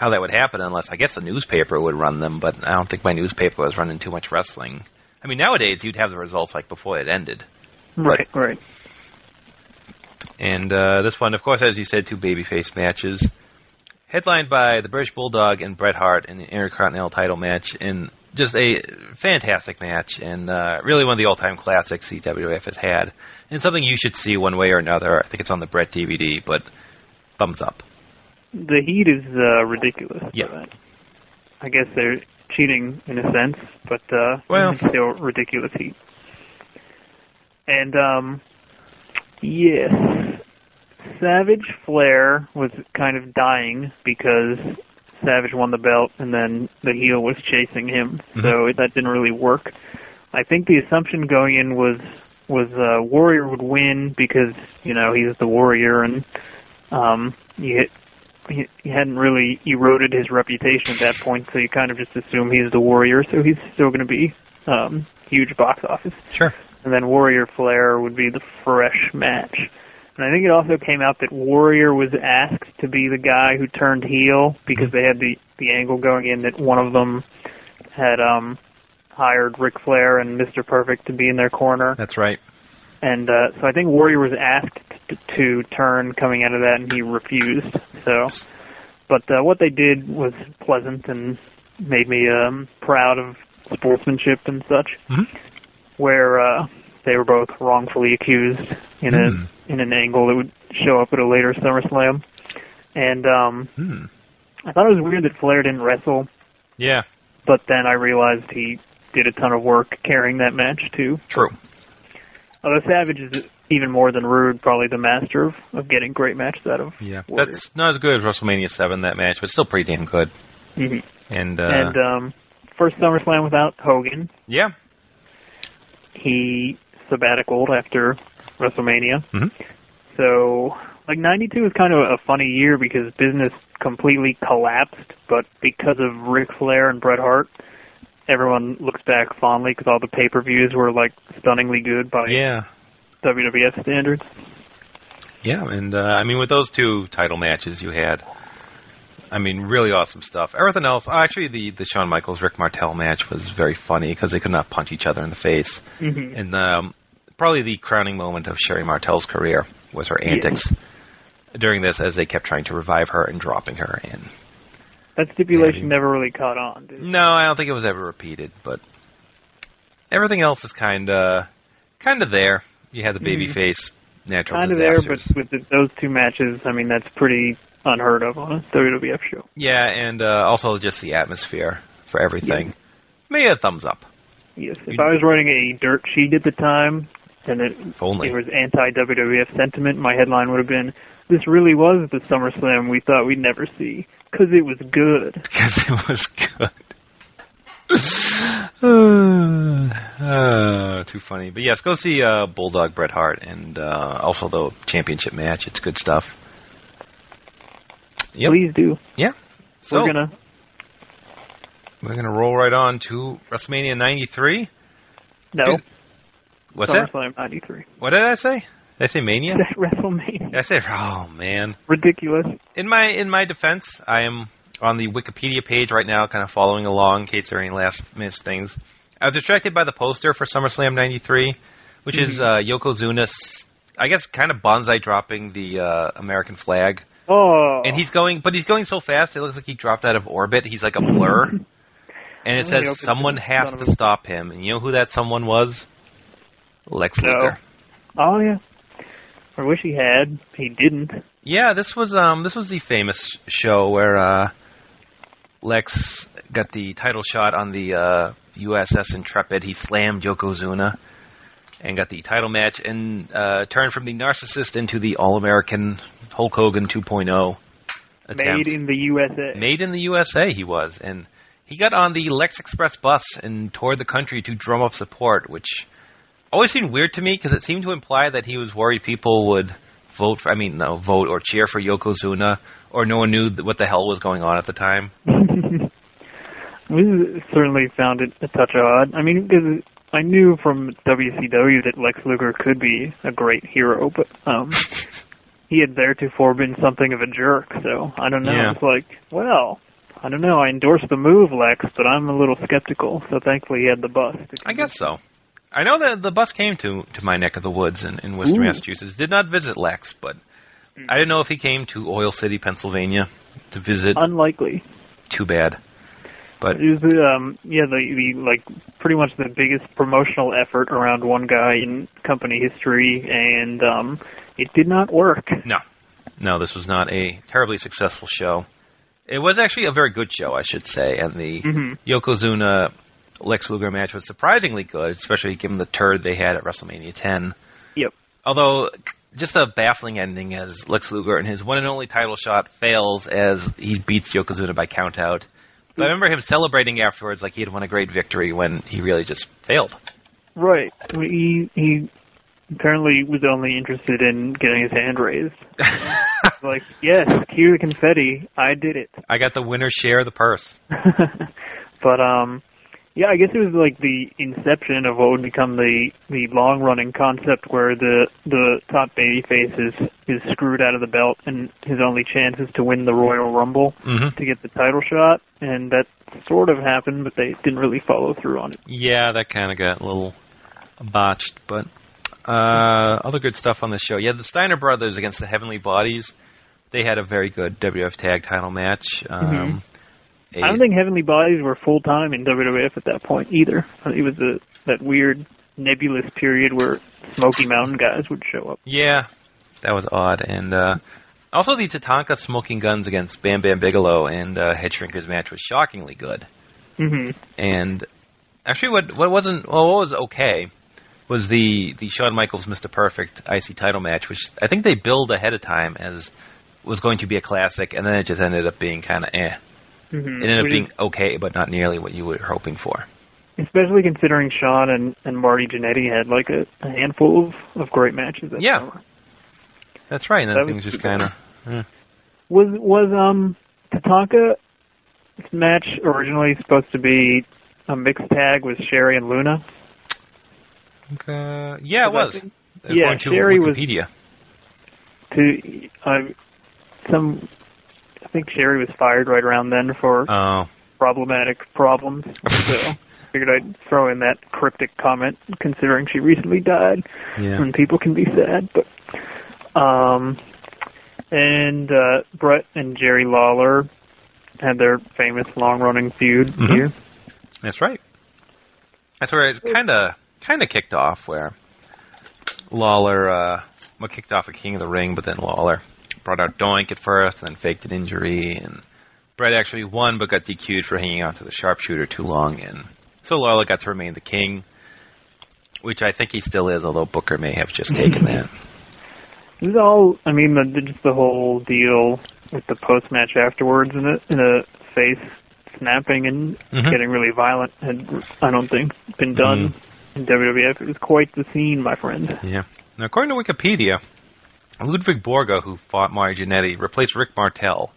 how that would happen unless I guess a newspaper would run them, but I don't think my newspaper was running too much wrestling. I mean, nowadays you'd have the results like before it ended. Right, right. And uh, this one, of course, as you said, two babyface matches. Headlined by the British Bulldog and Bret Hart in the Intercontinental title match. And just a fantastic match. And uh, really one of the all time classics WWF has had. And something you should see one way or another. I think it's on the Bret DVD, but thumbs up. The heat is uh, ridiculous. Yeah. I guess they're cheating in a sense, but uh, Well- it's still ridiculous heat. And um, yes, Savage Flair was kind of dying because Savage won the belt, and then the heel was chasing him, so that didn't really work. I think the assumption going in was was uh, Warrior would win because you know he's the Warrior, and um, you he, he hadn't really eroded his reputation at that point, so you kind of just assume he's the Warrior, so he's still going to be um, huge box office. Sure. And then Warrior Flair would be the fresh match. And I think it also came out that Warrior was asked to be the guy who turned heel because they had the the angle going in that one of them had um hired Ric Flair and Mr. Perfect to be in their corner. That's right. And uh, so I think Warrior was asked to, to turn coming out of that, and he refused. So, but uh, what they did was pleasant and made me um, proud of sportsmanship and such. Mhm. Where uh, they were both wrongfully accused in Hmm. a in an angle that would show up at a later SummerSlam. And um, Hmm. I thought it was weird that Flair didn't wrestle, Yeah, but then I realized he did a ton of work carrying that match too. true. Although Savage is even more than Rude, probably the master of, of getting great matches out of. Yeah, Warrior. that's not as good as WrestleMania Seven that match, but still pretty damn good. Mhm. And uh, and um, first SummerSlam without Hogan. yeah, He sabbaticaled after WrestleMania. Mhm. So, like '92 is kind of a funny year because business completely collapsed, but because of Ric Flair and Bret Hart, everyone looks back fondly because all the pay-per-views were like stunningly good by yeah, WWF standards. yeah. And uh, I mean, with those two title matches you had, I mean, really awesome stuff. Everything else, oh, actually, the the Shawn Michaels Rick Martel match was very funny because they could not punch each other in the face. hmm And um, probably the crowning moment of Sherri Martel's career was her Yeah. antics during this as they kept trying to revive her and dropping her. And That stipulation Yeah, never really caught on. Did it? no, I don't think it was ever repeated, but everything else is kind of kind of there. You had the baby Mhm. face natural Kind of there, but with the, those two matches, I mean, that's pretty unheard of on a WWF show. Yeah, and uh, also just the atmosphere for everything. Maybe a thumbs up. Yes, if You- I was writing a dirt sheet at the time, and it, If only. it was anti-WWF sentiment, my headline would have been, "This really was the SummerSlam we thought we'd never see, because it was good." because it was good. Uh, too funny, but yes, go see uh, Bulldog Bret Hart and uh, also the championship match. It's good stuff. Yep. Please do. So We're gonna. we're gonna roll right on to WrestleMania '93. No, Dude, What's that? SummerSlam '93. What did I say? Did I say Mania? WrestleMania. Did I say? Oh man. Ridiculous. In my in my defense, I am on the Wikipedia page right now, kind of following along in case there are any last minute things. I was distracted by the poster for SummerSlam '93, which is Mhm. uh, Yokozuna's, I guess, kind of banzai dropping the uh, American flag, Oh. and he's going, but he's going so fast it looks like he dropped out of orbit. He's like a blur, and it says Yokozuna, someone has to stop him. And you know who that someone was? Lex No. Luger. Oh yeah. I wish he had. He didn't. Yeah, this was um this was the famous show where uh Lex got the title shot on the uh USS Intrepid. He slammed Yokozuna and got the title match and uh turned from the narcissist into the all-American Hulk Hogan 2.0 attempt. Made in the USA. Made in the USA he was and he got on the Lex Express bus and toured the country to drum up support, which always seemed weird to me because it seemed to imply that he was worried people would vote for, I mean, no, vote or cheer for Yokozuna, or no one knew what the hell was going on at the time. we certainly found it a touch odd. I mean, because I knew from WCW that Lex Luger could be a great hero, but um, he had theretofore been something of a jerk. So I don't know. Yeah. It's like, well, I don't know. I endorse the move, Lex, but I'm a little skeptical. So thankfully, he had the bus. I guess so. I know that the bus came to, to my neck of the woods in, in Worcester, Ooh. Massachusetts. Did not visit Lex, but I didn't know if he came to Oil City, Pennsylvania to visit. Unlikely. Too bad. But It was um yeah the the like pretty much the biggest promotional effort around one guy in company history, and um it did not work. No, no, this was not a terribly successful show. It was actually a very good show, I should say, and the hmm Yokozuna Lex Luger match was surprisingly good, especially given the turd they had at WrestleMania 10. Yep. Although, just a baffling ending as Lex Luger and his one and only title shot fails as he beats Yokozuna by countout. But I remember him celebrating afterwards like he had won a great victory when he really just failed. Right. He he apparently was only interested in getting his hand raised. Like, yes, cue the confetti. I did it. I got the winner's share of the purse. but um Yeah, I guess it was like the inception of what would become the the long running concept where the the top babyface is is screwed out of the belt and his only chance is to win the Royal Rumble Mm-hmm. to get the title shot, and that sort of happened, but they didn't really follow through on it. Yeah, that kind of got a little botched, but uh, other good stuff on the show. Yeah, the Steiner brothers against the Heavenly Bodies. They had a very good WF Tag Title match. Um, Mhm. I don't think Heavenly Bodies were full time in WWF at that point either. It was a that weird nebulous period where Smoky Mountain guys would show up. Yeah, that was odd. And uh, also the Tatanka Smoking Guns against Bam Bam Bigelow and uh, Head Shrinkers match was shockingly good. hmm And actually, what what wasn't well, what was okay was the the Shawn Michaels Mr. Perfect IC title match, which I think they billed ahead of time as was going to be a classic, and then it just ended up being kind of eh. Hmm It ended up being okay, but not nearly what you were hoping for. especially considering Shawn and, and Marty Jannetty had like a, a handful of, of great matches. That Yeah. summer. That's right, and then That things just kind of. Was was um Tatanka match originally supposed to be a mixed tag with Sherri and Luna? Uh, yeah, it was. Yeah, According to Sherri was- Wikipedia. To uh, some, I think Sherri was fired right around then for Oh, problematic problems. so figured I'd throw in that cryptic comment, considering she recently died, yeah. and people can be sad. But um, and uh, Bret and Jerry Lawler had their famous long-running feud Mhm. here. That's right. That's where it kind of kind of kicked off, where Lawler uh, well, kicked off a King of the Ring, but then Lawler brought out Doink at first, and then faked an injury, and Bret actually won, but got DQ'd for hanging on to the sharpshooter too long, and so Lawler got to remain the king, which I think he still is, although Booker may have just taken that. It was all, I mean, the, just the whole deal with the post-match afterwards and a, and a face snapping and Mhm. getting really violent had, I don't think, been done in WWF. It was quite the scene, my friend. Yeah. Now, according to Wikipedia, Ludwig Borga, who fought Marty Jannetty, replaced Rick Martel.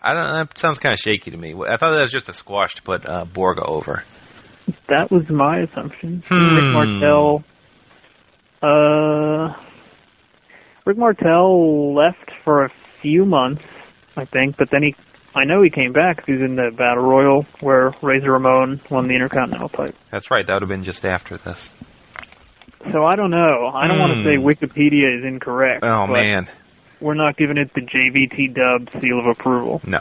I don't. That sounds kind of shaky to me. I thought that was just a squash to put uh, Borga over. That was my assumption. Hmm. Rick Martel, uh, Rick Martel left for a few months, I think, but then he, I know he came back. He was in the Battle Royal where Razor Ramon won the Intercontinental title. That's right. That would have been just after this. So I don't know. I don't want Hmm. to say Wikipedia is incorrect. Oh man, we're not giving it the JVT dub seal of approval. no,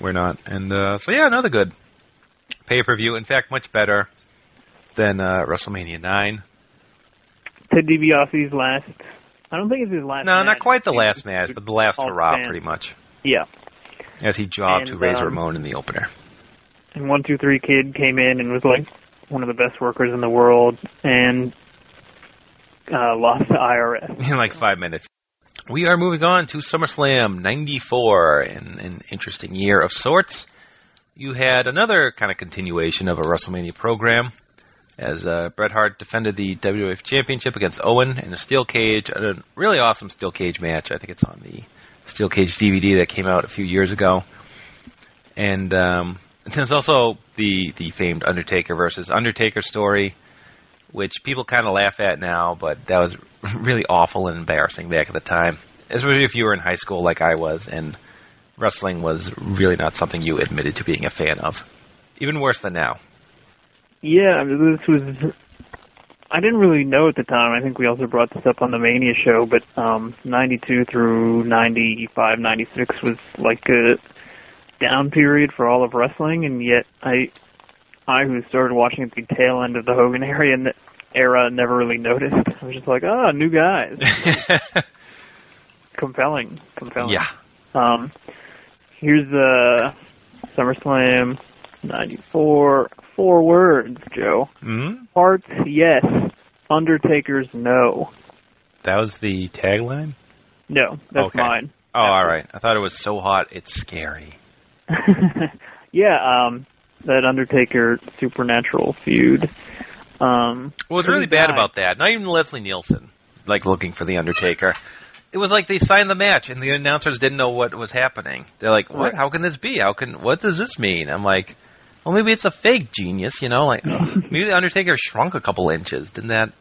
we're not. And uh, so yeah, another good pay per view. In fact, much better than uh, WrestleMania nine. Ted DiBiase's last. I don't think it's his last. No, match. not quite the last match, but the last hurrah, fans. pretty much, Yeah. as he jobbed to Razor um, Ramon in the opener. and one two three kid came in and was like one of the best workers in the world and uh lost to IRS. in like five minutes. We are moving on to SummerSlam 94, an, an interesting year of sorts. You had another kind of continuation of a WrestleMania program as uh, Bret Hart defended the WWF Championship against Owen in a steel cage, a really awesome steel cage match. I think it's on the steel cage DVD that came out a few years ago. And um, there's also the the famed Undertaker versus Undertaker story, which people kind of laugh at now, but that was really awful and embarrassing back at the time, especially if you were in high school like I was, and wrestling was really not something you admitted to being a fan of. Even worse than now. Yeah, this was. I didn't really know at the time. I think we also brought this up on the Mania show, but um, 92 through 95, 96 was like a down period for all of wrestling, and yet I, I who started watching at the tail end of the Hogan era, and era never really noticed. I was just like, ah, new guys, compelling, compelling. yeah. Um, here's uh, SummerSlam '94. Four words, Joe. hmm Parts, yes. Undertakers, no. That was the tagline? No, that's Okay. mine. Oh, all right. I thought it was so hot, it's scary. yeah, um, that Undertaker Supernatural feud. Um, What was really bad bad. about that, not even Leslie Nielsen, like looking for the Undertaker. It was like they signed the match and the announcers didn't know what was happening. They're like, "What? How can this be? How can? What does this mean?" I'm like, Well, maybe it's a fake genius, you know. Like maybe the Undertaker shrunk a couple inches. Didn't that?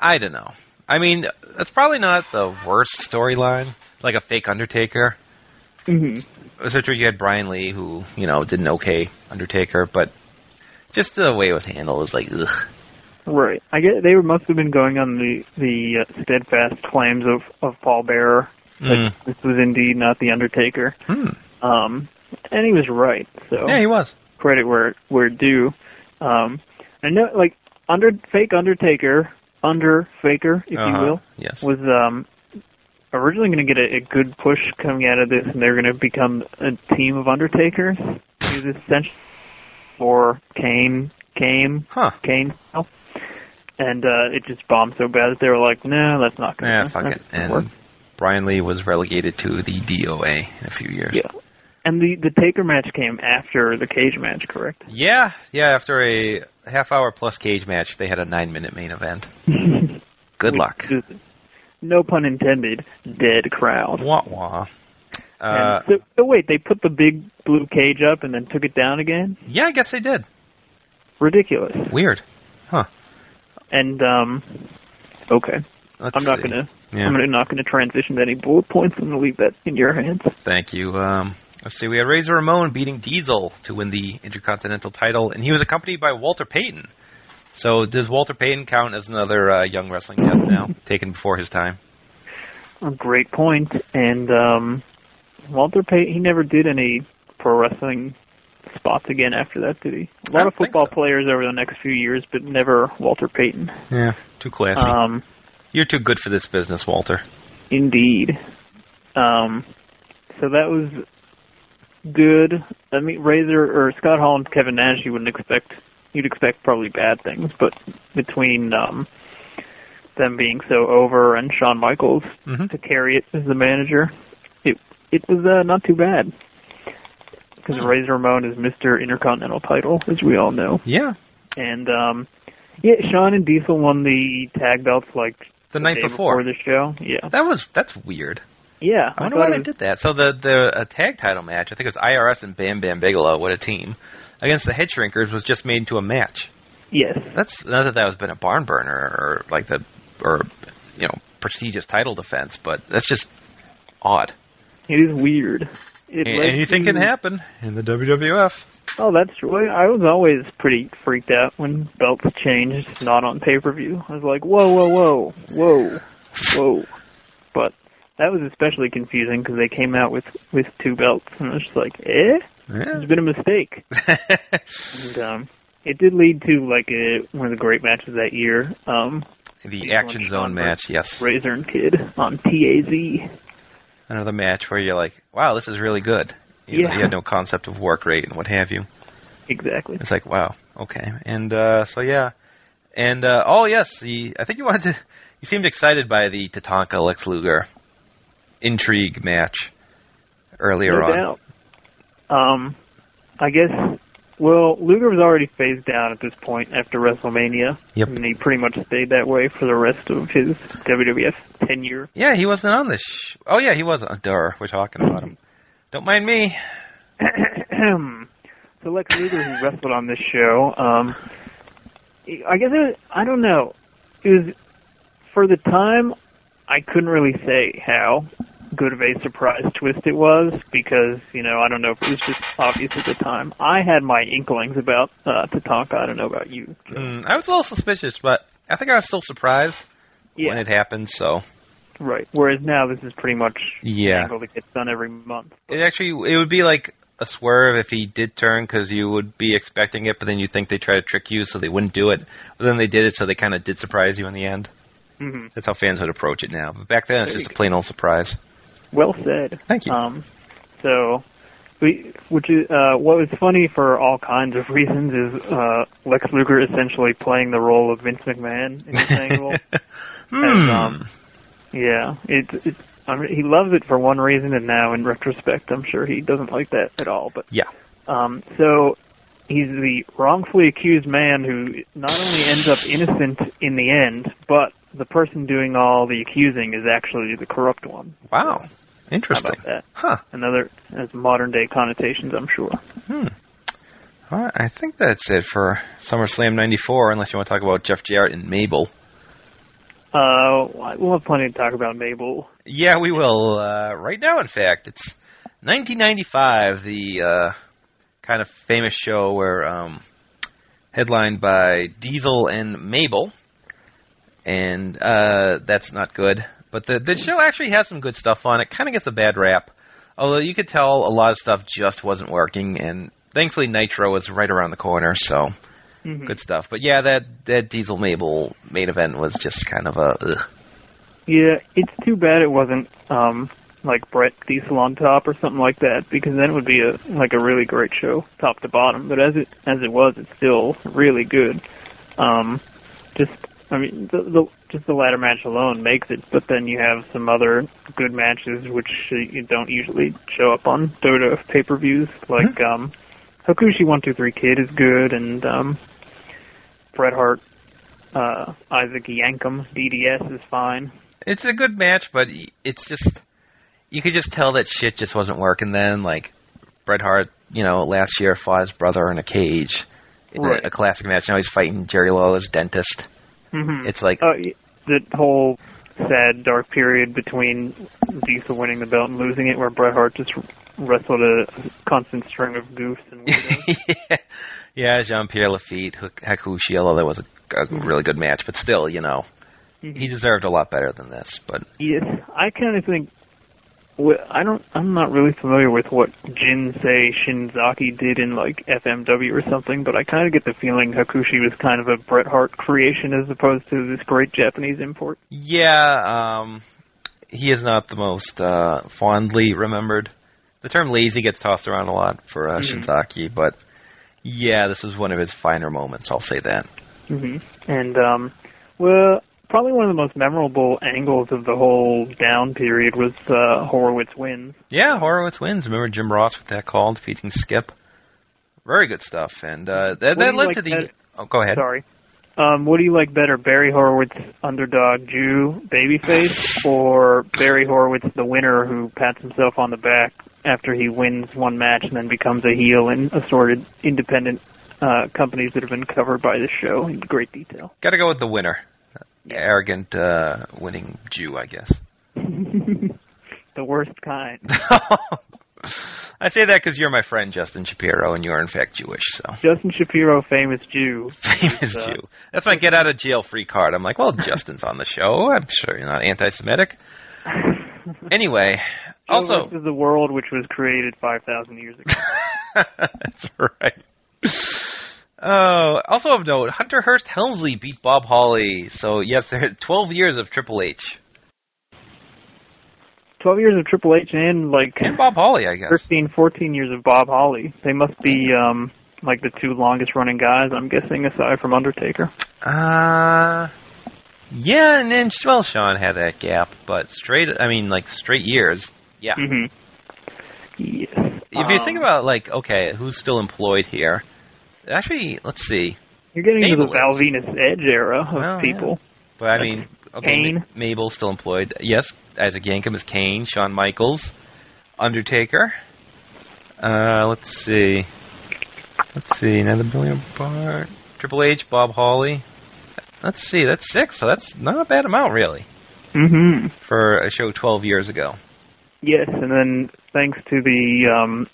I don't know. I mean, that's probably not the worst storyline. Like a fake Undertaker. Mm-hmm. Especially you had Brian Lee, who you know did an okay Undertaker, but just the way it was handled was like, ugh. Right. I get they must have been going on the the uh, steadfast claims of of Paul Bearer that Mm. this was indeed not the Undertaker. Hmm. Um, and he was right. So Yeah, he was. credit where where due. Um, I know, like under fake Undertaker, under Faker, if you Uh-huh. will, Yes. was um originally going to get a, a good push coming out of this, and they're going to become a team of Undertakers. He was essentially for Kane, Kane, Huh. Kane, and uh, it just bombed so bad that they were like, "No, that's not going to Yeah, fuck it. And Brian Lee was relegated to the DOA in a few years. Yeah. And the the Taker match came after the cage match, correct? Yeah, yeah. After a half hour plus cage match, they had a nine minute main event. Good Which luck. is, No pun intended. Dead crowd. Wah wah. Uh, so, so wait, they put the big blue cage up and then took it down again? yeah, I guess they did. Ridiculous. Weird. Huh. And um, okay, Let's I'm not see. gonna. Yeah. I'm gonna, not gonna transition to any bullet points. I'm gonna leave that in your hands. Thank you. Um, let's see. We had Razor Ramon beating Diesel to win the Intercontinental title, and he was accompanied by Walter Payton. So does Walter Payton count as another uh, young wrestling death now, taken before his time? A great point. And um, Walter Payton, he never did any pro wrestling spots again after that, did he? A lot of football so. players over the next few years, but never Walter Payton. Yeah, too classy. Um, You're too good for this business, Walter. Indeed. Um, so that was good. I mean, Razor or Scott Hall and Kevin Nash, you wouldn't expect. You'd expect probably bad things, but between um, them being so over and Shawn Michaels Mhm. to carry it as the manager, it it was uh, not too bad. Because Hmm. Razor Ramon is Mr. Intercontinental title, as we all know, Yeah, and um, yeah, Shawn and Diesel won the tag belts like the night day before. the show. Yeah, That was that's weird. Yeah. I wonder thought why it they was- did that. So the the uh, tag title match, I think it was IRS and Bam Bam Bigelow, what a team, against the Head Shrinkers was just made into a match. Yes. That's not that that was been a barn burner or like the or you know prestigious title defense, but that's just odd. It is weird. It A- led Anything to- can happen in the WWF. Oh, that's true. I was always pretty freaked out when belts changed, not on pay per view. I was like, whoa, whoa, whoa, whoa, whoa. But that was especially confusing because they came out with with two belts, and I was just like, eh, Yeah. there's been a mistake. And um, it did lead to like a, one of the great matches that year, um, the Action Zone match, yes. Razor and Kid on TAZ. Another match where you're like, wow, this is really good. You, know, Yeah. you had no concept of work rate and what have you. Exactly. It's like, wow, okay. And uh, so yeah, and uh, oh yes, the I think you wanted to. You seemed excited by the Tatanka Lex Luger intrigue match earlier no on. doubt. Um, I guess. Well, Luger was already phased down at this point after WrestleMania, Yep. and he pretty much stayed that way for the rest of his WWF tenure. Yeah, he wasn't on this. Sh- oh yeah, he was. on Duh, we're talking about him. Don't mind me. so Lex Luger, who wrestled on this show, um, I guess it, I don't know. It was for the time. I couldn't really say how good of a surprise twist it was because you know I don't know if it was just obvious at the time. I had my inklings about uh, Tatanka. I don't know about you. Mm, I was a little suspicious, but I think I was still surprised Yeah, when it happened. So right. Whereas now this is pretty much yeah, an angle that gets done every month. it actually it would be like a swerve if he did turn because you would be expecting it, but then you think they try to trick you, so they wouldn't do it. But then they did it, so they kind of did surprise you in the end. Hmm That's how fans would approach it now. But back then, it's just a plain old surprise. Well said. Thank you. Um, so, we, which is uh, what was funny for all kinds of reasons is uh, Lex Luger essentially playing the role of Vince McMahon in this angle. hmm. And, um, yeah, it, it, I mean, he loves it for one reason, and now in retrospect, I'm sure he doesn't like that at all. But Yeah. um, so he's the wrongfully accused man who not only ends up innocent in the end, but the person doing all the accusing is actually the corrupt one. wow. Interesting. about that? Huh. Another has modern day connotations, I'm sure. Hmm. Well, I think that's it for SummerSlam '94. Unless you want to talk about Jeff Jarrett and Mabel. Uh, we'll have plenty to talk about Mabel. Yeah, we will. Uh, right now, in fact, it's 1995, the uh, kind of famous show where um, headlined by Diesel and Mabel, and uh, that's not good. But the the show actually has some good stuff on it. Kind of gets a bad rap, although you could tell a lot of stuff just wasn't working. And thankfully, Nitro was right around the corner, so Mhm. good stuff. But yeah, that that Diesel Mabel main event was just kind of a. Ugh. Yeah, it's too bad it wasn't um like Bret Diesel on top or something like that, because then it would be a like a really great show, top to bottom. But as it as it was, it's still really good. Um, just I mean, the, the just the ladder match alone makes it, but then you have some other good matches which you don't usually show up on Dota pay per views, like um, Hakushi One Two Three Kid is good, and um, Bret Hart. Uh, Isaac Yankem, DDS is fine. It's a good match, but it's just you could just tell that shit just wasn't working then. Like Bret Hart, you know, last year fought his brother in a cage in a- a, classic match. Now he's fighting Jerry Lawler's dentist. Hmm It's like Uh, the whole sad, dark period between Diesel winning the belt and losing it, where Bret Hart just wrestled a constant string of goofs and yeah, yeah, Jean Pierre Lafitte, Hak- Hakushi. Although that was a, a really good match, but still, you know, he deserved a lot better than this. But yes, I kind of think. I don't. I'm not really familiar with what Jinsei Shinzaki did in like FMW or something, but I kind of get the feeling Hakushi was kind of a Bret Hart creation as opposed to this great Japanese import. Yeah, um, he is not the most uh, fondly remembered. The term lazy gets tossed around a lot for uh, Mhm. Shinzaki, but yeah, this was one of his finer moments. I'll say that. hmm And um, well, probably one of the most memorable angles of the whole down period was uh, Horowitz wins. Yeah, Horowitz wins. Remember Jim Ross with that call, defeating Skip. Very good stuff, and uh, that, that led like to the. better- Oh, go ahead. Sorry. Um, what do you like better, Barry Horowitz underdog Jew babyface, or Barry Horowitz the winner who pats himself on the back after he wins one match and then becomes a heel in assorted independent uh, companies that have been covered by this show in great detail? Got to go with the winner. Arrogant, uh, winning Jew, I guess. the worst kind. I say that because you're my friend, Justin Shapiro, and you're in fact Jewish. So Justin Shapiro, famous Jew. famous Uh, Jew. That's my get out of jail free card. I'm like, well, Justin's on the show. I'm sure you're not anti-Semitic. Anyway, also this is the world which was created 5,000 years ago. that's right. Oh, also of note, Hunter Hearst Helmsley beat Bob Holly. So yes, there 12 years of Triple H 12 years of Triple H and like and Bob Holly, I guess. 13, 14 years of Bob Holly. They must be um like the two longest running guys, I'm guessing, aside from Undertaker. Uh, yeah, and then well, Shawn had that gap, but straight. I mean, like straight years. Yeah. hmm Yes. If you Um, think about like, okay, who's still employed here? Actually, let's see. you're getting into the Mabel Val Venis Edge era of Well, people. But I mean, okay, Kane. Ma- Mabel's still employed. Yes, Isaac Yankem is Kane. Shawn Michaels, Undertaker. Uh, let's see. Let's see. Another billion part. Triple H, Bob Holly. Let's see. That's six. So that's not a bad amount, really, hmm for a show 12 years ago. Yes, and then thanks to the um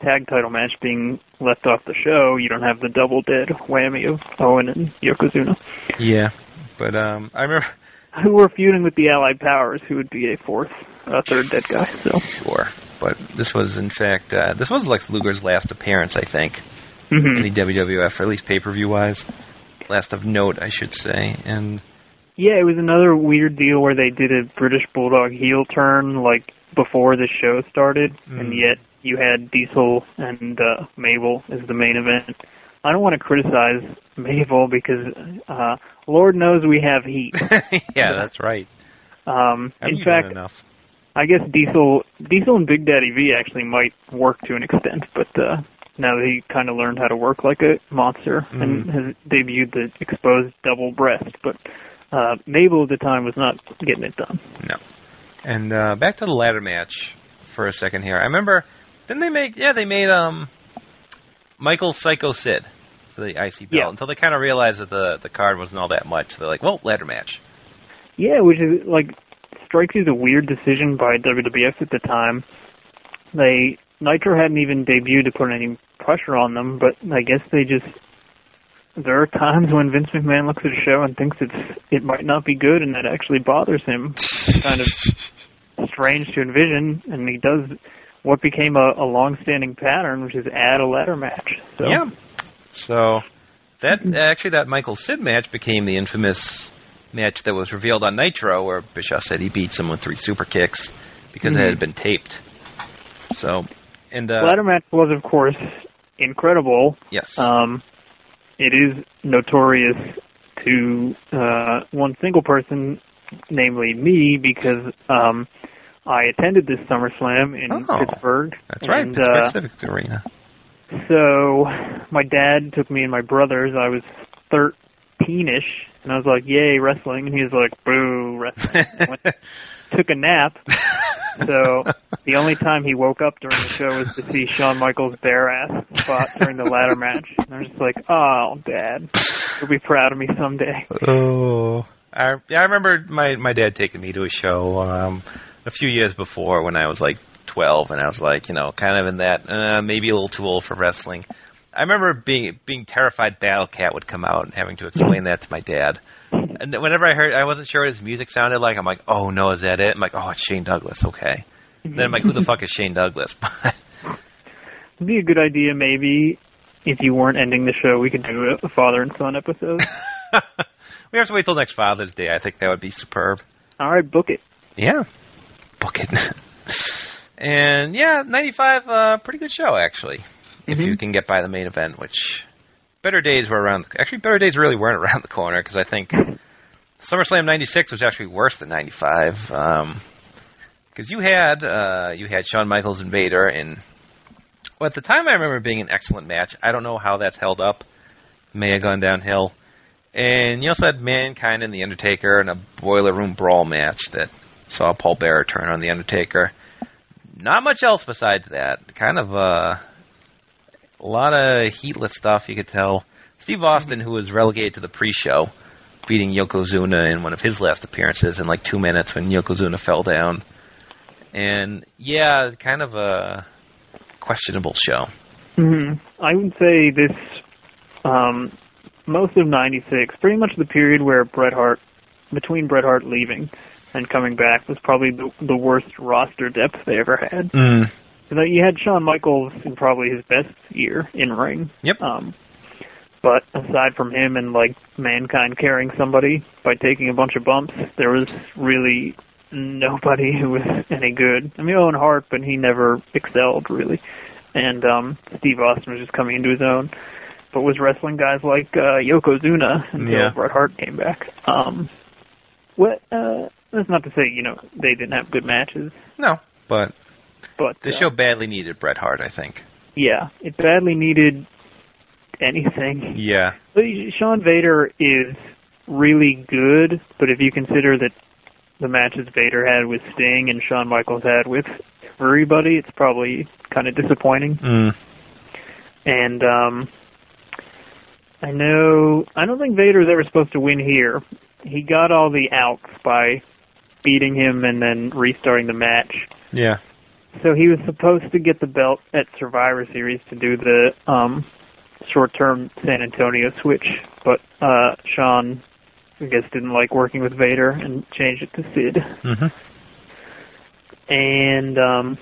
tag title match being left off the show, you don't have the double dead whammy of Owen and Yokozuna, Yeah, but um, I remember. who were feuding with the Allied Powers, who would be a fourth, uh, third dead guy. So. Sure, but this was in fact uh, this was Lex Luger's last appearance, I think, hmm in the WWF, or at least pay per view wise. Last of note, I should say, and Yeah, it was another weird deal where they did a British Bulldog heel turn like before the show started, and Mm. yet you had Diesel and uh, Mabel as the main event. I don't want to criticize Mabel because uh, Lord knows we have heat. yeah, that's right. Um, Have in fact, enough? I guess Diesel, Diesel and Big Daddy V actually might work to an extent, but uh, now that he kind of learned how to work like a monster and Mhm. has debuted the exposed double breast, but uh, Mabel at the time was not getting it done. No. And uh, back to the ladder match for a second here. I remember, didn't they make? Yeah, they made um, Michael Psycho Sid for the IC belt Yeah. until they kind of realized that the the card wasn't all that much. So they're like, well, ladder match. Yeah, which is like strikes you as a weird decision by WWF at the time. They Nitro hadn't even debuted to put any pressure on them, but I guess they just there are times when Vince McMahon looks at a show and thinks it's it might not be good, and that actually bothers him. kind of strange to envision, and he does what became a, a long-standing pattern, which is add a ladder match. So Yeah. So that actually that Michael Sid match became the infamous match that was revealed on Nitro, where Bischoff said he beat someone with three super kicks because it Mhm. had been taped. So and uh, ladder match was, of course, incredible. yes, Um, it is notorious to uh, one single person, namely me, because um, I attended this SummerSlam in Oh, Pittsburgh. that's right, And, Pittsburgh uh, Civic Arena. so my dad took me and my brothers. I was thirteen-ish, and I was like, "Yay, wrestling!" And he was like, "Boo, wrestling." Went, took a nap. So the only time he woke up during the show was to see Shawn Michaels' bare ass spot during the ladder match. And I was just like, "Oh, Dad, you'll be proud of me someday." Oh, I yeah, I remember my my dad taking me to a show um, a few years before when I was like twelve, and I was like, you know, kind of in that uh, maybe a little too old for wrestling. I remember being being terrified Battle Cat would come out and having to explain that to my dad. And whenever I heard, I wasn't sure what his music sounded like. I'm like, oh no, is that it? I'm like, oh, it's Shane Douglas. Okay. Then I'm like, who the fuck is Shane Douglas? It'd be a good idea, maybe, if you weren't ending the show, we could do a father and son episode. we have to wait till next Father's Day. I think that would be superb. All right, book it. Yeah. Book it. and yeah, 95, uh, pretty good show, actually. If Mhm. you can get by the main event, which better days were around. The, actually, better days really weren't around the corner because I think SummerSlam 96 was actually worse than 95. Um, because you had uh, you had Shawn Michaels and Vader, and well, at the time I remember being an excellent match. I don't know how that's held up. May have gone downhill. And you also had Mankind and The Undertaker in a Boiler Room Brawl match that saw Paul Bearer turn on The Undertaker. Not much else besides that. Kind of uh, a lot of heatless stuff, you could tell. Steve Austin, who was relegated to the pre-show, beating Yokozuna in one of his last appearances in like two minutes when Yokozuna fell down. And yeah, kind of a questionable show. hmm I would say this, um, most of '96, pretty much the period where Bret Hart, between Bret Hart leaving and coming back, was probably the, the worst roster depth they ever had. Mm. So you had Shawn Michaels in probably his best year in ring. Yep. Um, but aside from him and like Mankind carrying somebody by taking a bunch of bumps, there was really nobody who was any good. I mean, Owen Hart, but he never excelled really. And um, Steve Austin was just coming into his own, but was wrestling guys like uh, Yokozuna until Yeah. Bret Hart came back. Um, what? Uh, that's not to say you know they didn't have good matches, No, but but the uh, show badly needed Bret Hart, I think. yeah, it badly needed anything. Yeah. But Shawn Vader is really good, but if you consider that the matches Vader had with Sting and Shawn Michaels had with everybody, it's probably kind of disappointing. Mm. And um I know I don't think Vader was ever supposed to win here. He got all the outs by beating him and then restarting the match. Yeah. So he was supposed to get the belt at Survivor Series to do the um, short-term San Antonio switch, but uh, Shawn, I guess, didn't like working with Vader and changed it to Sid. Mm-hmm. And um,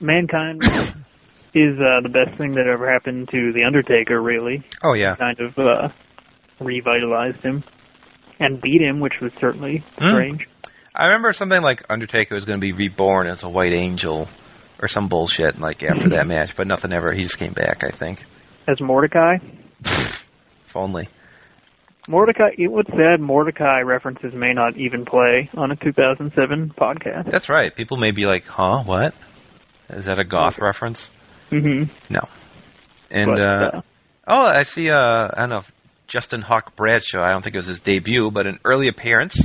Mankind is uh, the best thing that ever happened to the Undertaker. Really, Oh yeah. kind of uh, revitalized him and beat him, which was certainly Hmm. strange. I remember something like Undertaker was going to be reborn as a White Angel or some bullshit like after that match, but nothing ever. He just came back, I think. As Mordecai, If only. Mordecai, it- what's sad, Mordecai references may not even play on a 2007 podcast. That's right. People may be like, "Huh? What? Is that a goth reference?" hmm No. And But, uh, uh, oh, I see. Uh, I don't know. Justin Hawk Bradshaw. I don't think it was his debut, but an early appearance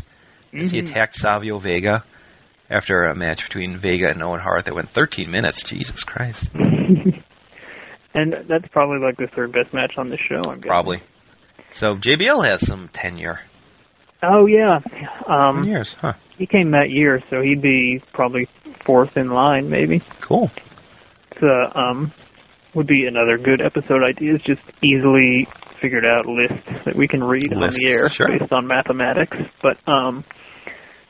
as he attacked Savio Vega after a match between Vega and Owen Hart that went 13 minutes. Jesus Christ. And that's probably like the third best match on the show. I'm guessing. Probably. So JBL has some tenure. Oh yeah, um, years, huh? he came that year, so he'd be probably fourth in line, maybe. Cool. So, um, would be another good episode idea. Is just easily figured out list that we can read on the air sure. based on mathematics. But um,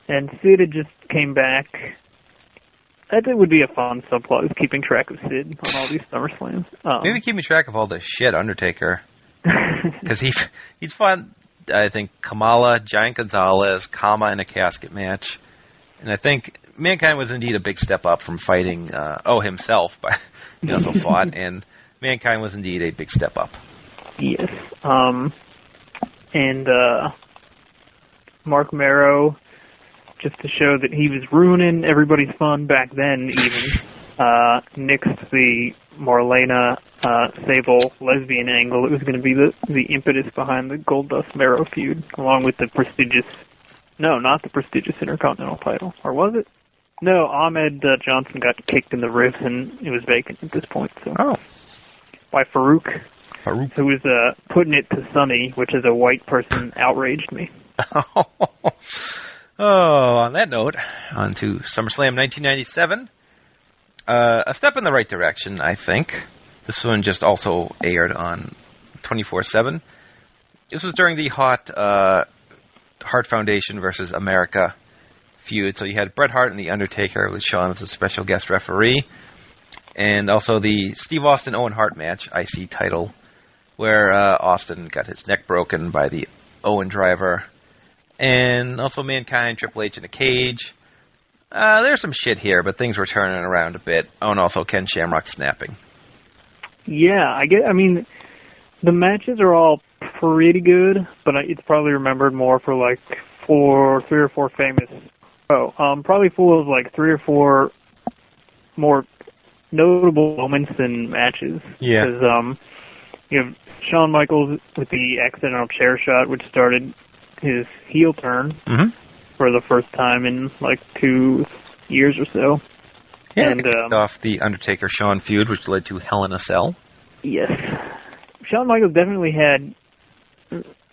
and Sid had just came back. That would be a fun subplot, is keeping track of Sid on all these SummerSlams. Um, Maybe keeping track of all the shit Undertaker because he he's fought I think Kamala, Giant Gonzalez, Kama in a casket match, and I think Mankind was indeed a big step up from fighting uh, oh himself, but he also fought, and Mankind was indeed a big step up. Yes. Um, and uh, Marc Mero, just to show that he was ruining everybody's fun back then, even uh, nixed the Marlena uh, Sable lesbian angle. It was going to be the the impetus behind the Goldust Mero feud, along with the prestigious. No, not the prestigious Intercontinental title, or was it? No, Ahmed uh, Johnson got kicked in the ribs and it was vacant at this point. So Oh, by Faarooq Faarooq. who was uh, putting it to Sunny, which is a white person, outraged me. oh, on that note, on to SummerSlam 1997. Uh, a step in the right direction, I think. This one just also aired on 24/7. This was during the hot uh, Hart Foundation versus America feud. So you had Bret Hart and the Undertaker with Shawn as a special guest referee, and also the Steve Austin Owen Hart match, IC title, where uh, Austin got his neck broken by the Owen driver, and also Mankind, Triple H in a cage. Uh, there's some shit here, but things were turning around a bit. Oh, and also Ken Shamrock snapping. Yeah, I get. I mean, the matches are all pretty good, but I- it's probably remembered more for like four, three or four famous. Oh, um, probably full of like three or four more notable moments than matches. Yeah. Because um, you have Shawn Michaels with the accidental chair shot, which started his heel turn Mm-hmm. for the first time in like two years or so. Yeah, And, um, off the Undertaker Shawn feud, which led to Hell in a Cell. Yes. Shawn Michaels definitely had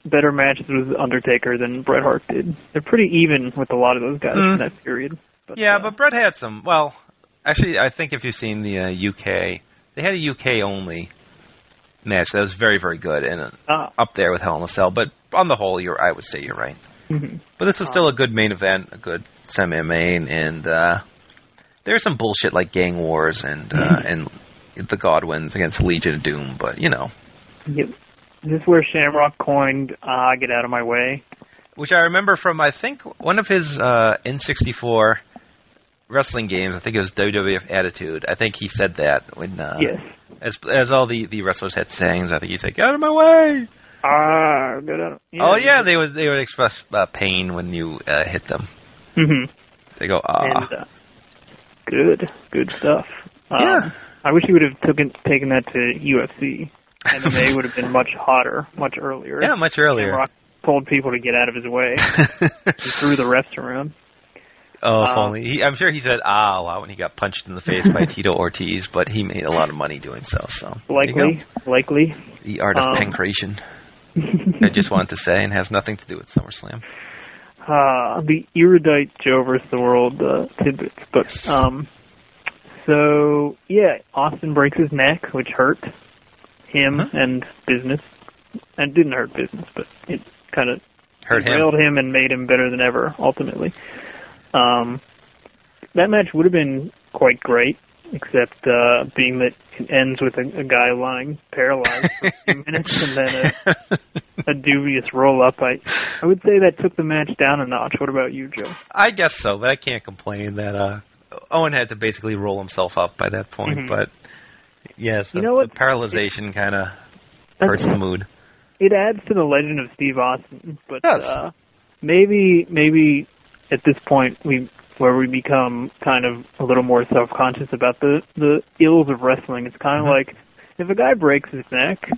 better matches with Undertaker than Bret Hart did. They're pretty even with a lot of those guys Mm. in that period. But, Yeah, uh, but Bret had some. Well, actually, I think if you've seen the uh, UK, they had a UK only match that was very, very good and uh, uh, up there with Hell in a Cell. But on the whole, you're I would say you're right. mhm. But this is still a good main event, a good semi-main, and uh, there's some bullshit like Gang Wars and uh, and the Godwins against Legion of Doom. But you know, Yep. This is where Shamrock coined "Ah, get out of my way." which I remember from I think one of his uh, N64 wrestling games. I think it was WWF Attitude. I think he said that when uh, yes. as as all the, the wrestlers had sayings. I think he'd say, "Get out of my way." Ah, get out. Of, oh yeah, they would they would express uh, pain when you uh, hit them. hmm They go, "Ah." And uh, good, good stuff. Um, Yeah. I wish he would have taken taken that to UFC, they would have been much hotter, much earlier. yeah, much earlier. Shamrock told people to get out of his way. he threw the refs around. Oh, if Um, only. He, I'm sure he said ah a lot when he got punched in the face by Tito Ortiz, but he made a lot of money doing so. So Likely, likely. the art of Um, pankration. I just wanted to say, and has nothing to do with SummerSlam. uh, the erudite Joe versus the world uh, tidbits. But Yes. um, so yeah, Austin breaks his neck, which hurt him Huh? and business. And didn't hurt business, but it kind of Hurt him. him and made him better than ever. Ultimately, um, that match would have been quite great, except uh, being that it ends with a, a guy lying paralyzed for a few minutes and then a, a dubious roll up. I I would say that took the match down a notch. What about you, Joe? I guess so, but I can't complain that uh, Owen had to basically roll himself up by that point. Mhm. But yes, You know what? the paralyzation kind of hurts the mood. It adds to the legend of Steve Austin, but uh, maybe maybe at this point we where we become kind of a little more self conscious about the the ills of wrestling. It's kind of Mhm. like if a guy breaks his neck,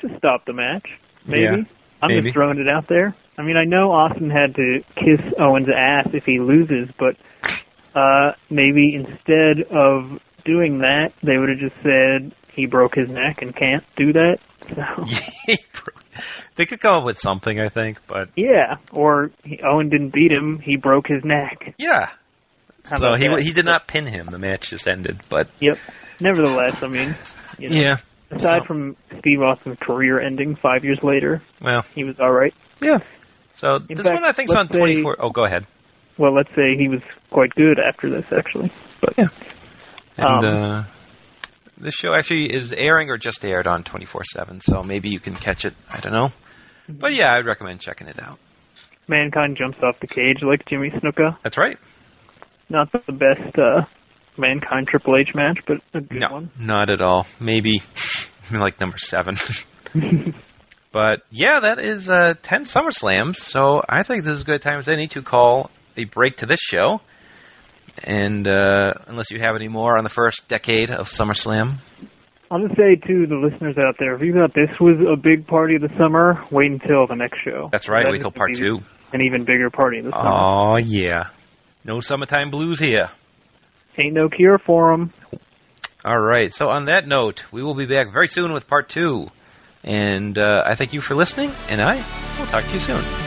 just stop the match. Maybe. Yeah, I'm maybe. just throwing it out there. I mean, I know Austin had to kiss Owens' ass if he loses, but uh, maybe instead of doing that, they would have just said, he broke his neck and can't do that. So they could come up with something, I think, but yeah, or he, Owen didn't beat him; he broke his neck. yeah. How So he that? he did not pin him. The match just ended, but Yep. Nevertheless, I mean, you know, yeah. aside So- from Steve Austin's career ending five years later, Well, he was all right. yeah. So In this fact, one I think is on let's 24. Oh, go ahead. Well, let's say he was quite good after this, actually. But Yeah. And Um, uh, this show actually is airing or just aired on 24/7, so maybe you can catch it. I don't know, but yeah, I'd recommend checking it out. Mankind jumps off the cage like Jimmy Snuka. That's right. Not the best uh, Mankind Triple H match, but a good no, one. not at all. Maybe like number seven. But yeah, that is uh, 10 SummerSlams, so I think this is a good time as any to call a break to this show. And uh, unless you have any more on the first decade of SummerSlam, I'll just say to the listeners out there, if you thought this was a big party of the summer, wait until the next show. that's right, That wait until part two. An even bigger party the summer. Oh, yeah. No summertime blues here. Ain't no cure for 'em. All right, so on that note, we will be back very soon with part two. And uh, I thank you for listening, and I will talk to you soon.